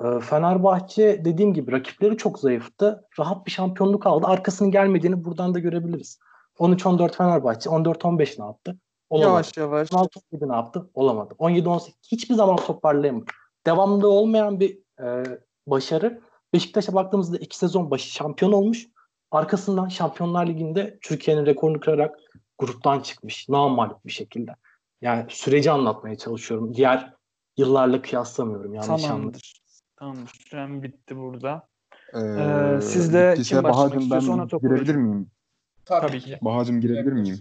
Ee, Fenerbahçe dediğim gibi rakipleri çok zayıftı. Rahat bir şampiyonluk aldı. Arkasının gelmediğini buradan da görebiliriz. 13-14 Fenerbahçe, 14-15 ne yaptı? Olamadı. Yavaş yavaş. 16-17 ne yaptı? Olamadı. 17-18 hiçbir zaman toparlayamadı. Devamlı olmayan bir e, başarı. Beşiktaş'a baktığımızda iki sezon başı şampiyon olmuş. Arkasından Şampiyonlar Ligi'nde Türkiye'nin rekorunu kırarak gruptan çıkmış. Namalip bir şekilde. Yani süreci anlatmaya çalışıyorum. Diğer yıllarla kıyaslamıyorum. Yanlış anladım. Tamamdır. Süren bitti burada. Ee, Ee, siz de kim başlamak Bahacım istiyorsa ona topu girebilir miyim? Tabii, Tabii ki. Bahacım girebilir miyim?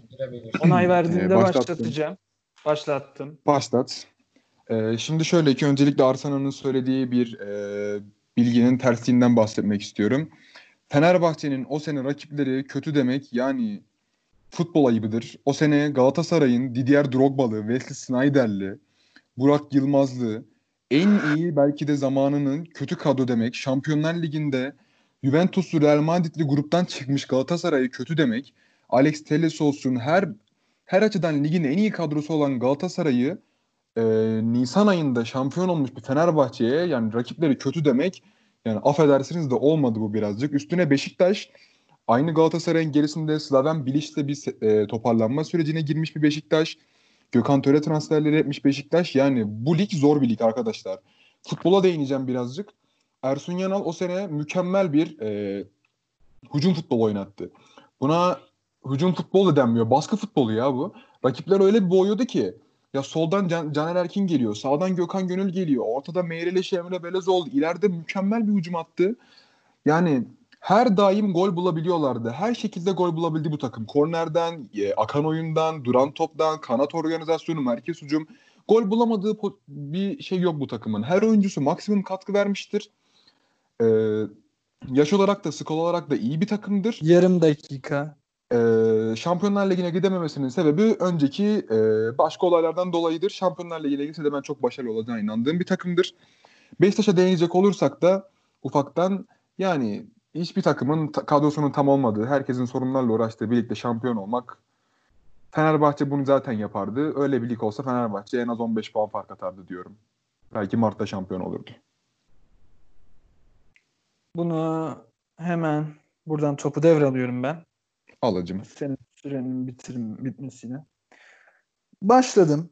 Onay verdiğinde Ee, başlattım. başlatacağım. Başlattım. Başlat. Ee, şimdi şöyle ki öncelikle Arsenal'ın söylediği bir e, bilginin tersliğinden bahsetmek istiyorum. Fenerbahçe'nin o sene rakipleri kötü demek yani futbol ayıbıdır. O sene Galatasaray'ın Didier Drogba'lı, Wesley Sneijder'li, Burak Yılmazlı en iyi belki de zamanının kötü kadro demek. Şampiyonlar Ligi'nde Juventus'lu Real Madrid'li gruptan çıkmış Galatasaray'ı kötü demek. Alex Telles olsun her her açıdan ligin en iyi kadrosu olan Galatasaray'ı e, Nisan ayında şampiyon olmuş bir Fenerbahçe'ye yani rakipleri kötü demek yani affedersiniz de olmadı bu birazcık. Üstüne Beşiktaş aynı Galatasaray'ın gerisinde Slaven Bilic'le bir e, toparlanma sürecine girmiş bir Beşiktaş. Gökhan Töre transferleri yapmış Beşiktaş. Yani bu lig zor bir lig arkadaşlar. Futbola değineceğim birazcık. Ersun Yanal o sene mükemmel bir e, hücum futbolu oynattı. Buna hücum futbolu da denmiyor. Baskı futbolu ya bu. Rakipler öyle bir boğuyordu ki ya soldan Can, Caner Erkin geliyor. Sağdan Gökhan Gönül geliyor. Ortada Meyreleş Emre Belezoğlu. İleride mükemmel bir hücum attı. Yani her daim gol bulabiliyorlardı. Her şekilde gol bulabildi bu takım. Kornerden, e, akan oyundan, duran toptan, kanat organizasyonu, merkez hücum. Gol bulamadığı bir şey yok bu takımın. Her oyuncusu maksimum katkı vermiştir. Ee, yaş olarak da skor olarak da iyi bir takımdır. Yarım dakika. Ee, Şampiyonlar Ligi'ne gidememesinin sebebi önceki e, başka olaylardan dolayıdır. Şampiyonlar Ligi'ne gitse de ben çok başarılı olacağına inandığım bir takımdır. Beşiktaş'a değinecek olursak da ufaktan yani hiçbir takımın ta- kadrosunun tam olmadığı, herkesin sorunlarla uğraştığı birlikte şampiyon olmak Fenerbahçe bunu zaten yapardı. Öyle bir lig olsa Fenerbahçe en az 15 puan fark atardı diyorum. Belki Mart'ta şampiyon olurdu. Bunu hemen buradan topu devralıyorum ben. Alacım. Senin sürenin bitirim bitmesiyle. Başladım.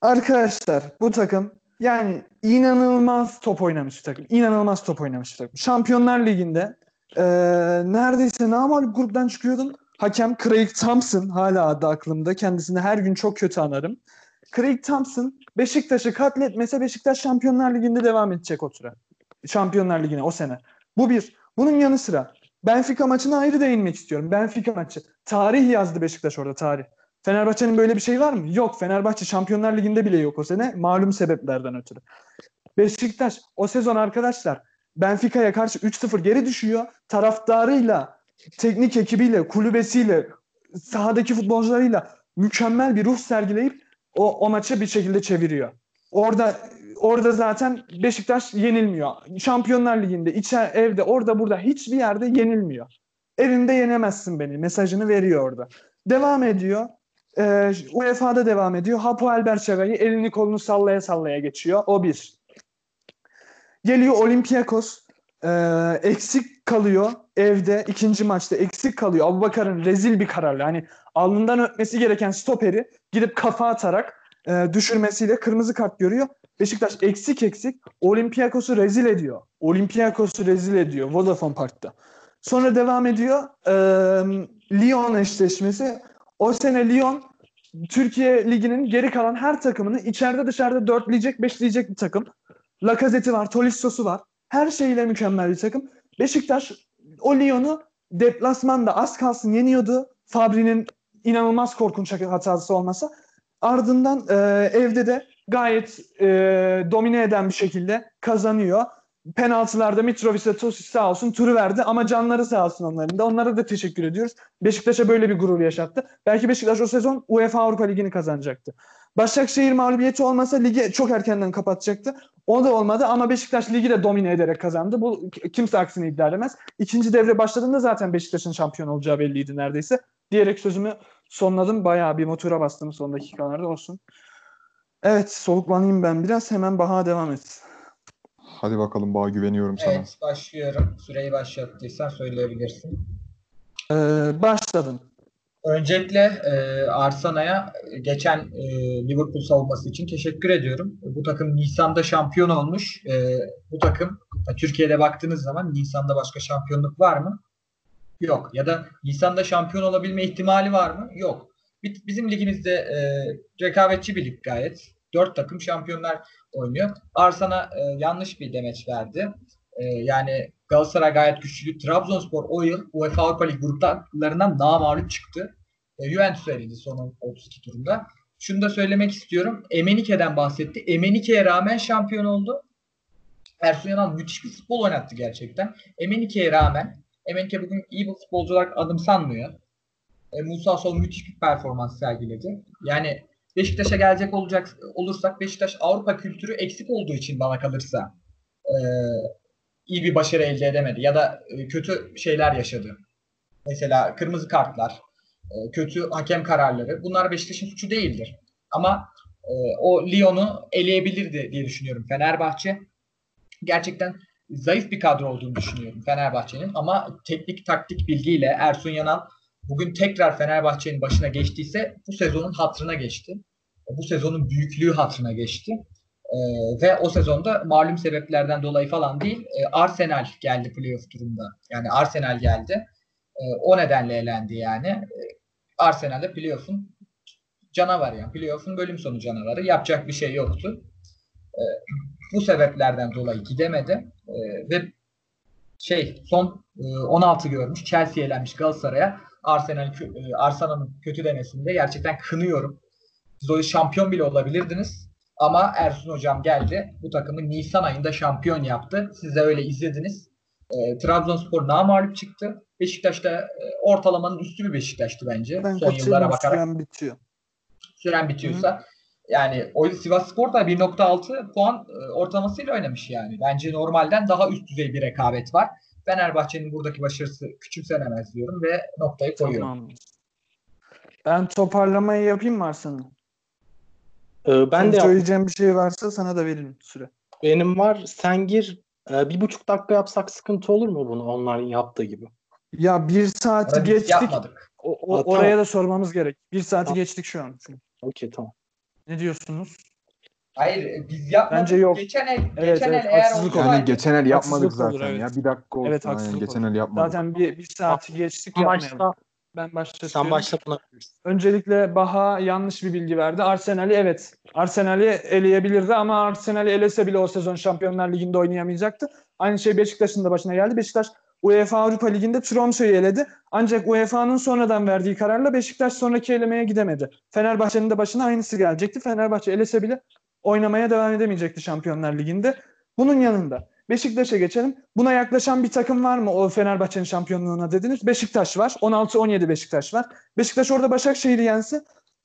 Arkadaşlar bu takım yani inanılmaz top oynamış bir takım. İnanılmaz top oynamış bir takım. Şampiyonlar Ligi'nde eee neredeyse namalip gruptan çıkıyordum. Hakem Craig Thompson hala adı aklımda. Kendisini her gün çok kötü anarım. Craig Thompson Beşiktaş'ı katletmese Beşiktaş Şampiyonlar Ligi'nde devam edecek o süre. Şampiyonlar Ligi'ne o sene. Bu bir. Bunun yanı sıra Benfica maçına ayrı değinmek istiyorum. Benfica maçı. Tarih yazdı Beşiktaş orada tarih. Fenerbahçe'nin böyle bir şey var mı? Yok. Fenerbahçe Şampiyonlar Ligi'nde bile yok o sene. Malum sebeplerden ötürü. Beşiktaş o sezon arkadaşlar Benfica'ya karşı 3-0 geri düşüyor. Taraftarıyla, teknik ekibiyle, kulübesiyle, sahadaki futbolcularıyla mükemmel bir ruh sergileyip o, o maçı bir şekilde çeviriyor. Orada orada zaten Beşiktaş yenilmiyor. Şampiyonlar Ligi'nde, içer, evde, orada burada hiçbir yerde yenilmiyor. Evinde yenemezsin beni mesajını veriyor orada. Devam ediyor. Ee, UEFA'da devam ediyor. Hapoel Berçeva'yı elini kolunu sallaya sallaya geçiyor. O bir. Geliyor Olympiakos. Ee, eksik kalıyor evde ikinci maçta eksik kalıyor. Abubakar'ın rezil bir kararla hani alnından öpmesi gereken stoperi gidip kafa atarak e, düşürmesiyle kırmızı kart görüyor. Beşiktaş eksik eksik Olympiakos'u rezil ediyor. Olympiakos'u rezil ediyor Vodafone Park'ta. Sonra devam ediyor. Ee, Lyon eşleşmesi. O sene Lyon Türkiye Ligi'nin geri kalan her takımını içeride dışarıda dörtleyecek, beşleyecek bir takım. Lacazette'i var, Tolisso'su var. Her şeyiyle mükemmel bir takım. Beşiktaş o Lyon'u deplasmanda az kalsın yeniyordu. Fabri'nin inanılmaz korkunç hatası olmasa. Ardından e, evde de gayet e, domine eden bir şekilde kazanıyor. Penaltılarda Mitrovic Tosis sağ olsun turu verdi ama canları sağ olsun onların da. Onlara da teşekkür ediyoruz. Beşiktaş'a böyle bir gurur yaşattı. Belki Beşiktaş o sezon UEFA Avrupa Ligi'ni kazanacaktı. Başakşehir mağlubiyeti olmasa ligi çok erkenden kapatacaktı. O da olmadı ama Beşiktaş ligi de domine ederek kazandı. Bu kimse aksini iddia edemez. İkinci devre başladığında zaten Beşiktaş'ın şampiyon olacağı belliydi neredeyse. Diyerek sözümü sonladım. Bayağı bir motora bastım son dakikalarda olsun. Evet soluklanayım ben biraz. Hemen Baha devam et. Hadi bakalım Bağ güveniyorum sana. Evet başlıyorum. Süreyi başlattıysan söyleyebilirsin. Ee, başladın. Öncelikle e, Arsena'ya geçen e, Liverpool savunması için teşekkür ediyorum. Bu takım Nisan'da şampiyon olmuş. E, bu takım Türkiye'de baktığınız zaman Nisan'da başka şampiyonluk var mı? Yok. Ya da Nisan'da şampiyon olabilme ihtimali var mı? Yok. Bizim ligimizde e, rekabetçi bir lig gayet. Dört takım şampiyonlar oynuyor. Arsenal e, yanlış bir demeç verdi. E, yani Galatasaray gayet güçlü. Trabzonspor o yıl UEFA Avrupa Ligi gruplarından daha mağlup çıktı. E, Juventus eledi son 32 turunda. Şunu da söylemek istiyorum. Emenike'den bahsetti. Emenike'ye rağmen şampiyon oldu. Ersun Yanal müthiş bir futbol oynattı gerçekten. Emenike'ye rağmen Emenike bugün iyi bir futbolcu olarak adım sanmıyor. E, Musa Sol müthiş bir performans sergiledi. Yani Beşiktaş'a gelecek olacak olursak Beşiktaş Avrupa kültürü eksik olduğu için bana kalırsa iyi bir başarı elde edemedi ya da e, kötü şeyler yaşadı. Mesela kırmızı kartlar, e, kötü hakem kararları bunlar Beşiktaş'ın suçu değildir. Ama e, o Lyon'u eleyebilirdi diye düşünüyorum Fenerbahçe. Gerçekten zayıf bir kadro olduğunu düşünüyorum Fenerbahçe'nin ama teknik taktik bilgiyle Ersun Yanal bugün tekrar Fenerbahçe'nin başına geçtiyse bu sezonun hatrına geçti. Bu sezonun büyüklüğü hatrına geçti. Ee, ve o sezonda malum sebeplerden dolayı falan değil e, Arsenal geldi playoff turunda. Yani Arsenal geldi. E, o nedenle elendi yani. E, Arsenal'de playoff'un canavarı yani. Playoff'un bölüm sonu canavarı. Yapacak bir şey yoktu. E, bu sebeplerden dolayı gidemedi. E, ve şey son e, 16 görmüş. Chelsea elenmiş Galatasaray'a. Arsenal e, Arsenal'ın kötü demesinde gerçekten kınıyorum. Siz o şampiyon bile olabilirdiniz. Ama Ersun Hocam geldi. Bu takımı Nisan ayında şampiyon yaptı. Siz de öyle izlediniz. E, Trabzonspor namalup çıktı. Beşiktaş'ta e, ortalamanın üstü bir Beşiktaş'tı bence. Ben Son yıllara bakarak. Süren bitiyor. Süren bitiyorsa. Hı. Yani o Sivas Spor da 1.6 puan e, ortalamasıyla oynamış yani. Bence normalden daha üst düzey bir rekabet var. Fenerbahçe'nin buradaki başarısı küçümsenemez diyorum ve noktayı koyuyorum. Tamam. Ben toparlamayı yapayım mı Arslan'ın? Ee, ben Senin de söyleyeceğim bir şey varsa sana da veririm süre. Benim var. Sen gir. Ee, bir buçuk dakika yapsak sıkıntı olur mu bunu onların yaptığı gibi? Ya bir saati Orada geçtik. Yapmadık. O, o, ha, oraya tamam. da sormamız gerek. Bir saati tamam. geçtik şu an. Okey tamam. Ne diyorsunuz? Hayır biz yapmadık. Bence yok. Geçen el, evet, geçen evet, el eğer olsaydı. Yani geçen el yapmadık zaten olur, evet. ya. Bir dakika olsun. Evet, yani. Geçen el yapmadık. Zaten bir, bir saati geçtik yapmayalım. Ben başlatıyorum. Sen başla buna. Öncelikle Baha yanlış bir bilgi verdi. Arsenal'i evet. Arsenal'i eleyebilirdi ama Arsenal'i elese bile o sezon Şampiyonlar Ligi'nde oynayamayacaktı. Aynı şey Beşiktaş'ın da başına geldi. Beşiktaş UEFA Avrupa Ligi'nde Tromsø'yü eledi. Ancak UEFA'nın sonradan verdiği kararla Beşiktaş sonraki elemeye gidemedi. Fenerbahçe'nin de başına aynısı gelecekti. Fenerbahçe elese bile oynamaya devam edemeyecekti Şampiyonlar Ligi'nde. Bunun yanında Beşiktaş'a geçelim. Buna yaklaşan bir takım var mı o Fenerbahçe'nin şampiyonluğuna dediniz? Beşiktaş var. 16-17 Beşiktaş var. Beşiktaş orada Başakşehir'i yense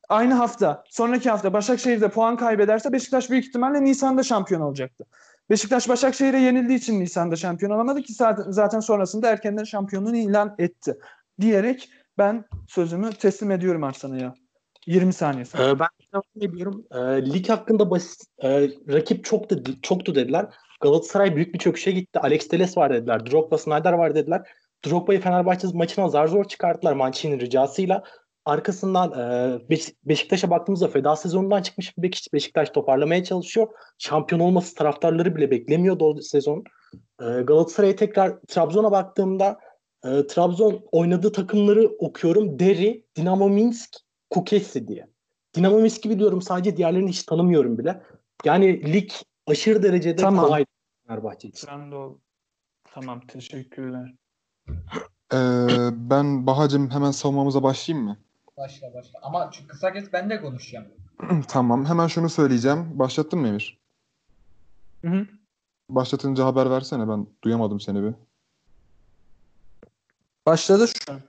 aynı hafta, sonraki hafta Başakşehir'de puan kaybederse Beşiktaş büyük ihtimalle Nisan'da şampiyon olacaktı. Beşiktaş Başakşehir'e yenildiği için Nisan'da şampiyon olamadı ki zaten sonrasında erkenden şampiyonluğunu ilan etti. Diyerek ben sözümü teslim ediyorum Arslan'a 20 saniye sonra. Ee, ben ne diyorum? Ee, lig hakkında basit e, rakip çok dedi, çoktu dediler. Galatasaray büyük bir çöküşe gitti. Alex Teles var dediler. Drogba Snyder var dediler. Drogba'yı Fenerbahçe maçına zar zor çıkarttılar Mancini'nin ricasıyla. Arkasından e, Beş- Beşiktaş'a baktığımızda feda sezonundan çıkmış bir Beşiktaş toparlamaya çalışıyor. Şampiyon olması taraftarları bile beklemiyordu o sezon. E, Galatasaray'a tekrar Trabzon'a baktığımda e, Trabzon oynadığı takımları okuyorum. Deri, Dinamo Minsk, Kukesi diye. Dinamo Minsk'i biliyorum sadece diğerlerini hiç tanımıyorum bile. Yani lig aşırı derecede tamam. kolay Fenerbahçe için. Ben de Tamam teşekkürler. Ee, ben Bahacım hemen savunmamıza başlayayım mı? Başla başla. Ama şu kısa kes ben de konuşacağım. tamam. Hemen şunu söyleyeceğim. Başlattın mı Emir? Hı hı. Başlatınca haber versene. Ben duyamadım seni bir. Başladı şu an.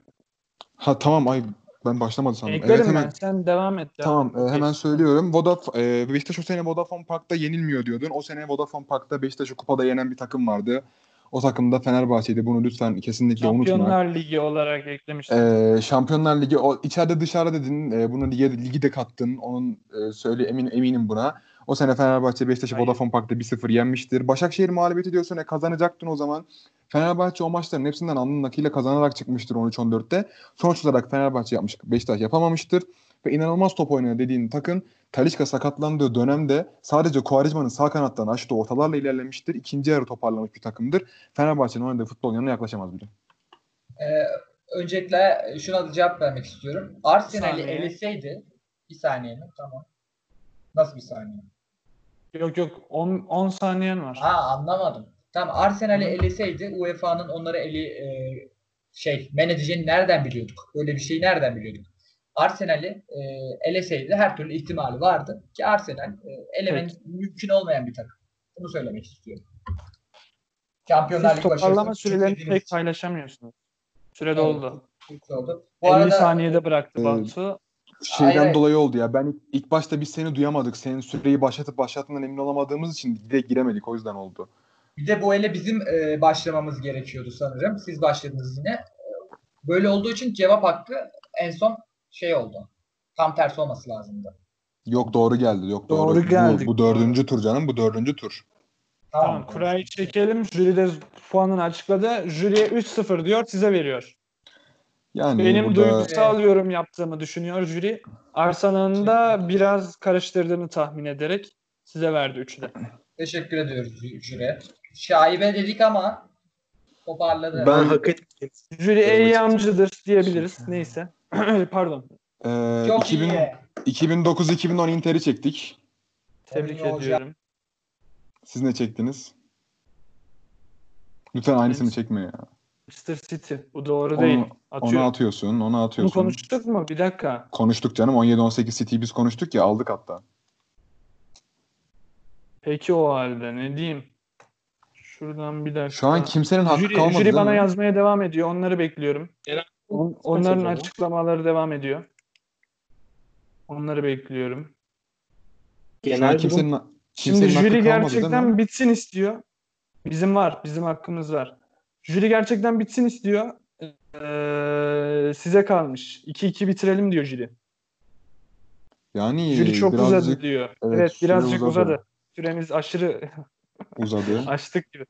Ha tamam. Ay ben başlamadı sandım. Eklerim Evet hemen. ben. Sen devam et. Tamam e, Okey. hemen söylüyorum. Vodaf e, Beşiktaş o sene Vodafone Park'ta yenilmiyor diyordun. O sene Vodafone Park'ta Beşiktaş'ı kupada yenen bir takım vardı. O takım da Fenerbahçe'ydi. Bunu lütfen kesinlikle unutma. Şampiyonlar Ligi olarak eklemiştim. Ee, Şampiyonlar Ligi o içeride dışarıda dedin. E, bunu lige, ligi de kattın. Onun e, söyle emin eminim buna. O sene Fenerbahçe Beşiktaş'ı. Vodafone Park'ta 1-0 yenmiştir. Başakşehir mağlubiyeti diyorsun e kazanacaktın o zaman. Fenerbahçe o maçların hepsinden alnının akıyla kazanarak çıkmıştır 13-14'te. Sonuç olarak Fenerbahçe yapmış, Beşiktaş yapamamıştır. Ve inanılmaz top oynayan dediğin takım Talişka sakatlandığı dönemde sadece Kuvarizma'nın sağ kanattan açtığı ortalarla ilerlemiştir. İkinci yarı toparlamış bir takımdır. Fenerbahçe'nin oynadığı futbol yanına yaklaşamaz bile. Ee, öncelikle şuna da cevap vermek istiyorum. Arsenal'i eleseydi bir saniye mi? Tamam. Nasıl bir saniye? Yok yok 10 10 saniyen var. Ha anlamadım. Tamam Arsenal'i eleseydi UEFA'nın onları eli e, şey men edeceğini nereden biliyorduk? Böyle bir şeyi nereden biliyorduk? Arsenal'i e, eleseydi her türlü ihtimali vardı ki Arsenal e, elemen mümkün olmayan bir takım. Bunu söylemek istiyorum. Şampiyonlar Siz Ligi toparlama sürelerini pek için paylaşamıyorsunuz. Süre Evet. doldu. mutlu oldum. Bu 50 arada saniyede bıraktı Ee, Batu. Şeyden hayır. dolayı oldu ya. Ben ilk, başta biz seni duyamadık. Senin süreyi başlatıp başlatmadan emin olamadığımız için direkt giremedik. O yüzden oldu. Bir de bu ele bizim e, başlamamız gerekiyordu sanırım. Siz başladınız yine. Böyle olduğu için cevap hakkı en son şey oldu. Tam tersi olması lazımdı. Yok doğru geldi. Yok doğru. Doğru Bu- geldik. Bu, dördüncü tur canım. Bu dördüncü tur. Tamam kurayı çekelim. Jüri de puanını açıkladı. Jüriye 3-0 diyor size veriyor. Yani Benim burada duygusal yorum yaptığımı düşünüyor jüri. Arsenal'ın da biraz karıştırdığını tahmin ederek size verdi 3'ü de. Teşekkür ediyoruz jü- jüri. Şaibe dedik ama toparladı. Ben hak etmedim. Jüri eyyamcıdır diyebiliriz. Neyse. Pardon. e, Çok 2000, iyi. 2009-2010 Inter'i çektik. Tebrik Mourinho ediyorum. Siz ne çektiniz? Lütfen aynısını çekme ya. Manchester City. Bu doğru Onu- değil. Onu Atıyorum. atıyorsun, onu Bunu atıyorsun. konuştuk mu? Bir dakika. Konuştuk canım. 17-18 City'yi biz konuştuk ya aldık hatta. Peki o halde ne diyeyim? Şuradan bir dakika. Şu an kimsenin hakkı jüri, kalmadı jüri bana mi? yazmaya devam ediyor. Onları bekliyorum. On- onların açıklamaları devam ediyor. Onları bekliyorum. Genel kimsenin, Şimdi kimsenin hakkı jüri kalmadı gerçekten bitsin istiyor. Bizim var. Bizim hakkımız var. Jüri gerçekten bitsin istiyor. Ee, size kalmış. 2-2 bitirelim diyor jüri. Yani Jüri çok birazcık uzadı diyor. evet, Evet, birazcık uzadı. uzadı. Süremiz aşırı uzadı. açtık gibi.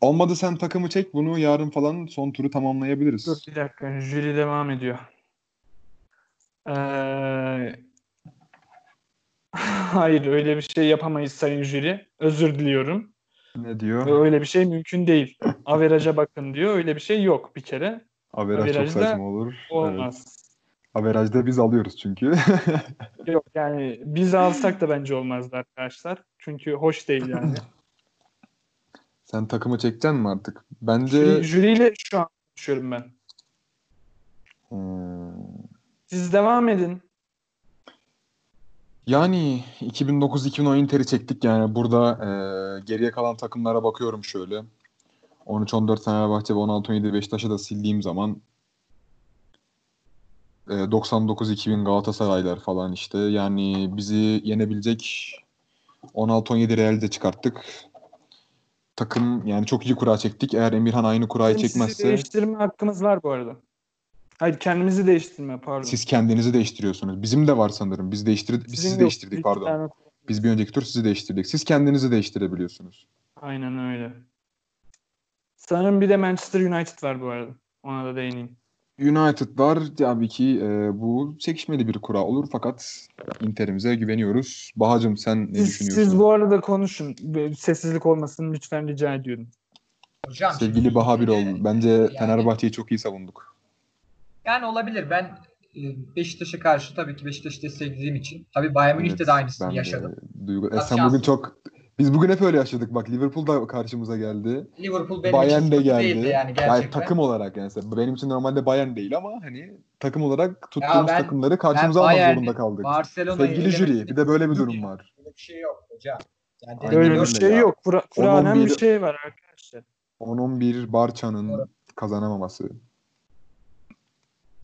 Olmadı sen takımı çek bunu yarın falan son turu tamamlayabiliriz. Dur bir dakika. Jüri devam ediyor. Ee, Hayır öyle bir şey yapamayız sayın jüri. Özür diliyorum. Ne diyor? Öyle bir şey mümkün değil. Averaja bakın diyor. Öyle bir şey yok bir kere. Averaj çok averajda saçma olur. Evet. Olmaz. Averajda biz alıyoruz çünkü. Yok yani biz alsak da bence olmazdı arkadaşlar. Çünkü hoş değil yani. sen takımı çekeceksin mi artık? Bence Jüri, jüriyle şu an konuşuyorum ben. Hmm. Siz devam edin. Yani 2009-2010 Inter'i çektik yani burada e, geriye kalan takımlara bakıyorum şöyle. 13-14 Fenerbahçe ve 16-17 Beşiktaş'ı da sildiğim zaman e, 99-2000 Galatasaraylar falan işte. Yani bizi yenebilecek 16-17 Real'de çıkarttık. Takım yani çok iyi kura çektik. Eğer Emirhan aynı kurayı Bizim sizi çekmezse değiştirme hakkımız var bu arada. Hayır kendimizi değiştirme pardon. siz kendinizi değiştiriyorsunuz. Bizim de var sanırım. Biz değiştir biz Sizin sizi yok. değiştirdik pardon. tane- Biz bir önceki tur sizi değiştirdik. Siz kendinizi değiştirebiliyorsunuz. Aynen öyle. Sanırım bir de Manchester United var bu arada. Ona da değineyim. United var. Tabii ki e, bu çekişmeli bir kura olur fakat Inter'imize güveniyoruz. Bahacım sen ne Siz, düşünüyorsun? siz bu arada konuşun. Sessizlik olmasın lütfen rica ediyorum. Hocam, Sevgili Baha Birol, bence yani- Fenerbahçe'yi çok iyi savunduk. Yani olabilir. Ben e, Beşiktaş'a karşı tabii ki Beşiktaş'ı desteklediğim için. Tabii Bayern Münih'te de aynısını ben de yaşadım. duygu- E, sen bugün çok Biz bugün hep öyle yaşadık. Bak Liverpool da karşımıza geldi. Liverpool benim Bayern için de geldi. yani Yani gerçekten. takım olarak yani benim için normalde Bayern değil ama hani takım olarak tuttuğumuz ben- takımları karşımıza almak zorunda kaldık. Barcelona'yı Sevgili jüri bir de böyle bir durum var. Böyle bir şey yok hocam. Yani Aynen dedim, bir öyle şey ya. yok. Kura, Kur'an'ın 10-11 bir şey var arkadaşlar. 10-11 Barça'nın kazanamaması.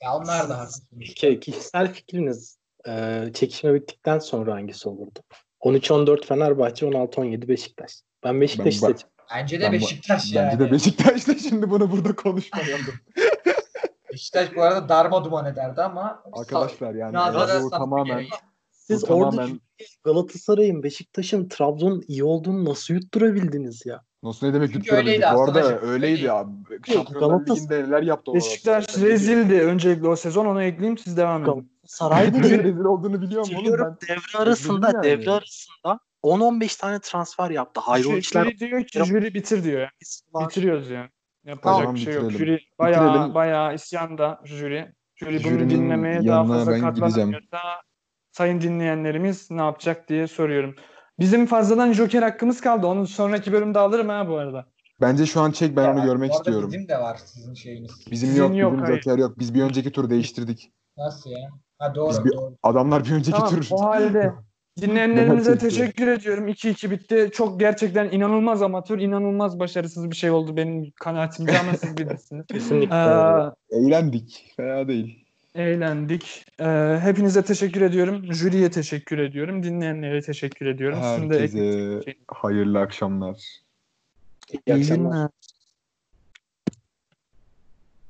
Ya onlar da. Peki kişisel fikriniz e, çekişme bittikten sonra hangisi olurdu? 13-14 Fenerbahçe, 16-17 Beşiktaş. Ben Beşiktaş'ı Ben- seçerim. Bence de Ben Beşiktaş yani. Bence de Beşiktaş'ta şimdi bunu burada konuşmayalım. Beşiktaş bu arada darma duman ederdi ama Arkadaşlar yani saf tamamen bir Siz orada tamamen Galatasaray'ın, Beşiktaş'ın, Trabzon'un iyi olduğunu nasıl yutturabildiniz ya? Nasıl ne demek Çünkü öyleydi Bu arada aslında. öyleydi ya. Şampiyonlar Ligi'nde neler yaptı o Beşiktaş rezildi öncelikle o sezon. Onu ekleyeyim siz devam edin. Saray'da rezil olduğunu biliyorum oğlum Biliyorum ben. devre arasında yani. devre arasında 10-15 tane transfer yaptı. Hayrola Jüri işler diyor ki jüri bitir diyor. ya. var. Bitiriyoruz yani. Yapacak Tamam, bir şey yok. bitirelim. Jüri bayağı Bitirelim. bayağı isyanda jüri. Jüri bunu Jürinin dinlemeye daha fazla katlanamıyorsa sayın dinleyenlerimiz ne yapacak diye soruyorum. Bizim fazladan Joker hakkımız kaldı. Onu sonraki bölümde alırım ha bu arada. Bence şu an çek ben onu Yani görmek bu arada istiyorum. Bizim de var sizin şeyiniz. Bizim Sizin yok, yok, bizim hayır. Joker yok. Biz bir önceki tur değiştirdik. Nasıl ya? Ha doğru Biz bir- doğru. Adamlar bir önceki Tamam tur. o halde dinleyenlerimize teşekkür ediyorum. 2-2 bitti. Çok gerçekten inanılmaz amatör, inanılmaz başarısız bir şey oldu benim kanaatimce ama siz bilirsiniz. Kesinlikle. Ee, Eğlendik. Fena değil. Eğlendik. Ee, hepinize teşekkür ediyorum. Jüriye teşekkür ediyorum. Dinleyenlere teşekkür ediyorum. Sizin de Herkese şey- hayırlı akşamlar. İyi akşamlar. günler.